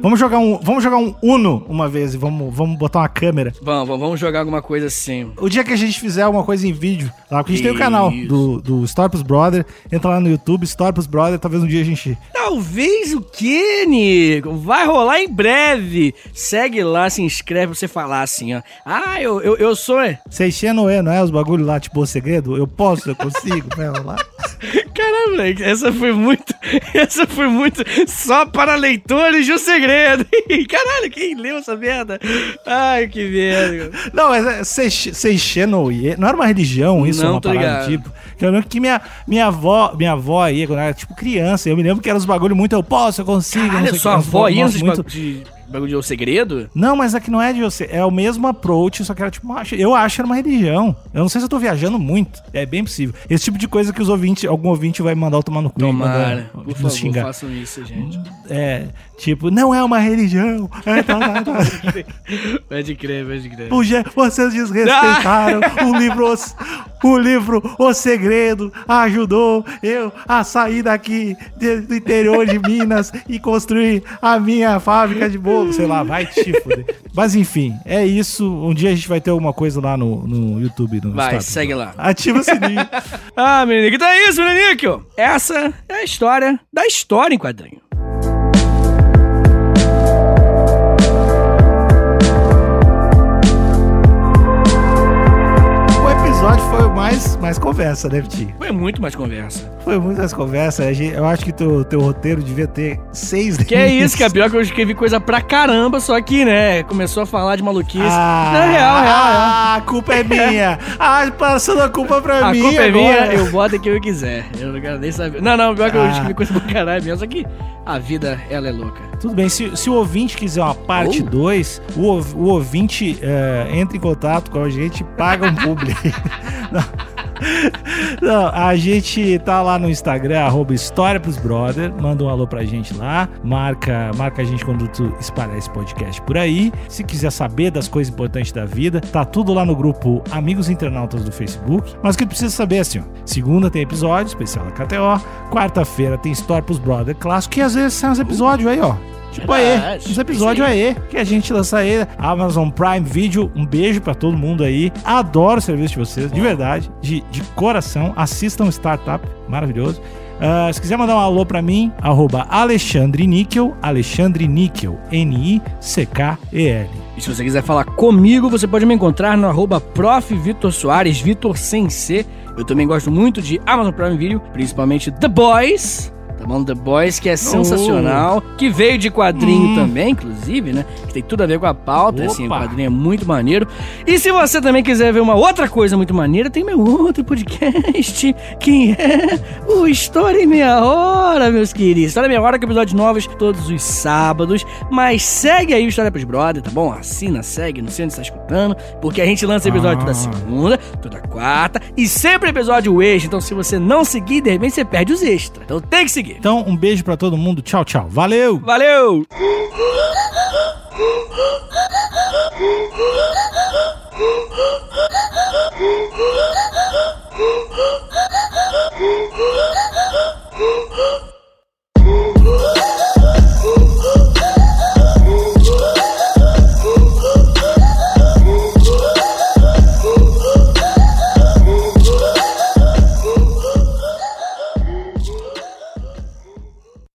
[SPEAKER 2] Vamos jogar um, vamos jogar um Uno uma vez e vamos, vamos botar uma câmera.
[SPEAKER 3] Vamos, vamos, jogar alguma coisa assim.
[SPEAKER 2] O dia que a gente fizer alguma coisa em vídeo, lá, porque a gente tem o canal
[SPEAKER 3] Isso.
[SPEAKER 2] do, do Storpus Brother, entra lá no YouTube, Storpus Brother, talvez um dia a gente.
[SPEAKER 3] Talvez o quê, Nico? Vai rolar em breve. Segue lá, se inscreve pra você falar assim, ó. Ah, eu, eu, eu sou.
[SPEAKER 2] É, não é? Os bagulho lá, tipo, o segredo? Eu posso, eu consigo, né? Lá.
[SPEAKER 3] Caramba, essa foi muito. Essa foi muito. Só para leitores de um segredo. Caralho, quem leu essa merda? Ai, que merda.
[SPEAKER 2] Não, mas é Seix- Seixendo não era uma religião isso,
[SPEAKER 3] Não,
[SPEAKER 2] uma parada
[SPEAKER 3] ligado.
[SPEAKER 2] do tipo. Que eu lembro que minha, minha avó, minha avó aí, quando eu era tipo criança, eu me lembro que era os bagulho muito, eu posso, eu consigo, não sei
[SPEAKER 3] Caralho,
[SPEAKER 2] o que,
[SPEAKER 3] sua
[SPEAKER 2] uns
[SPEAKER 3] avó ia
[SPEAKER 2] muito-
[SPEAKER 3] de bagulho de O Segredo?
[SPEAKER 2] Não, mas aqui não é de você. É o mesmo approach, só que era tipo. uma- Eu acho que era uma religião. Eu não sei se eu tô viajando muito. É bem possível. Esse tipo de coisa que os ouvintes, algum ouvinte vai mandar eu tomar no cu.
[SPEAKER 3] Tomara.
[SPEAKER 2] mandar
[SPEAKER 3] Por
[SPEAKER 2] nos
[SPEAKER 3] favor,
[SPEAKER 2] xingar.
[SPEAKER 3] façam isso, gente.
[SPEAKER 2] É, tipo, não é uma religião. É, tá, tá, tá.
[SPEAKER 3] Pode crer, pode crer.
[SPEAKER 2] Puxa, vocês desrespeitaram o livro, o livro O Segredo ajudou eu a sair daqui do interior de Minas e construir a minha fábrica de bolo. Sei lá, vai te fuder. Mas enfim, é isso. Um dia a gente vai ter alguma coisa lá no, no YouTube. No
[SPEAKER 3] Vai,
[SPEAKER 2] Status.
[SPEAKER 3] segue lá.
[SPEAKER 2] Ativa o sininho.
[SPEAKER 3] Ah, menino, então é isso, menino. Essa é a história da história em quadrinho.
[SPEAKER 2] o episódio foi mais, mais conversa, né, Vitinho?
[SPEAKER 3] Foi muito mais conversa.
[SPEAKER 2] Foi muitas conversas. A gente- Eu acho que teu, teu roteiro devia ter seis
[SPEAKER 3] Que é isso, que é pior que eu escrevi coisa pra caramba, só que, né, começou a falar de maluquice.
[SPEAKER 2] Ah,
[SPEAKER 3] Não, real, real, real.
[SPEAKER 2] Ah, a culpa é minha. ah, passando a culpa pra
[SPEAKER 3] A
[SPEAKER 2] mim
[SPEAKER 3] culpa é
[SPEAKER 2] agora.
[SPEAKER 3] minha, eu boto quem eu quiser. Eu não quero nem saber. Não, não, pior que eu
[SPEAKER 2] Ah.
[SPEAKER 3] escrevi coisa pra caralho mesmo, só que a vida, ela é louca.
[SPEAKER 2] Tudo bem, se, se o ouvinte quiser uma parte
[SPEAKER 3] Oh.
[SPEAKER 2] 2, o, o ouvinte é, entra em contato com a gente, paga um publi. Não. A gente tá lá no Instagram, arroba História pros Brother. Manda um alô pra gente lá. Marca, marca a gente quando tu espalhar esse podcast por aí. Se quiser saber das coisas importantes da vida, tá tudo lá no grupo Amigos Internautas do Facebook. Mas o que tu precisa saber é assim, ó. Segunda tem episódio especial da KTO. Quarta-feira tem História pros Brother clássico. Que às vezes são uns episódios aí, ó. Tipo
[SPEAKER 3] Verdade.
[SPEAKER 2] uns episódios
[SPEAKER 3] Isso
[SPEAKER 2] aí, que a gente lança aí. Amazon Prime Video, um beijo pra todo mundo aí. Adoro o serviço de vocês, de verdade, de, de coração. Assistam Startup, maravilhoso. Ah, se quiser mandar um alô pra mim, arroba Alexandre Níquel, Alexandre Níquel, N-I-C-K-E-L.
[SPEAKER 3] E se você quiser falar comigo, você pode me encontrar no arroba prof. Vitor Soares, Vitor sem C. Eu também gosto muito de Amazon Prime Video, principalmente The Boys. Bom? The Boys, que é sensacional. Que veio de quadrinho
[SPEAKER 2] Hum.
[SPEAKER 3] também, inclusive, né? Que tem tudo a ver com a pauta.
[SPEAKER 2] Opa.
[SPEAKER 3] Assim, o quadrinho é muito maneiro. E se você também quiser ver uma outra coisa muito maneira, tem meu outro podcast, que é o História em Meia Hora, meus queridos. História em Meia Hora com episódios novos todos os sábados. Mas segue aí o História pros Brother, tá bom? Assina, segue, não sei onde você tá escutando, porque a gente lança episódio
[SPEAKER 2] Ah.
[SPEAKER 3] toda segunda, toda quarta e sempre episódio extra. Então, se você não seguir, de repente você perde os extras. Então tem que seguir.
[SPEAKER 2] Então, um beijo para todo mundo. Tchau, tchau. Valeu!
[SPEAKER 3] Valeu!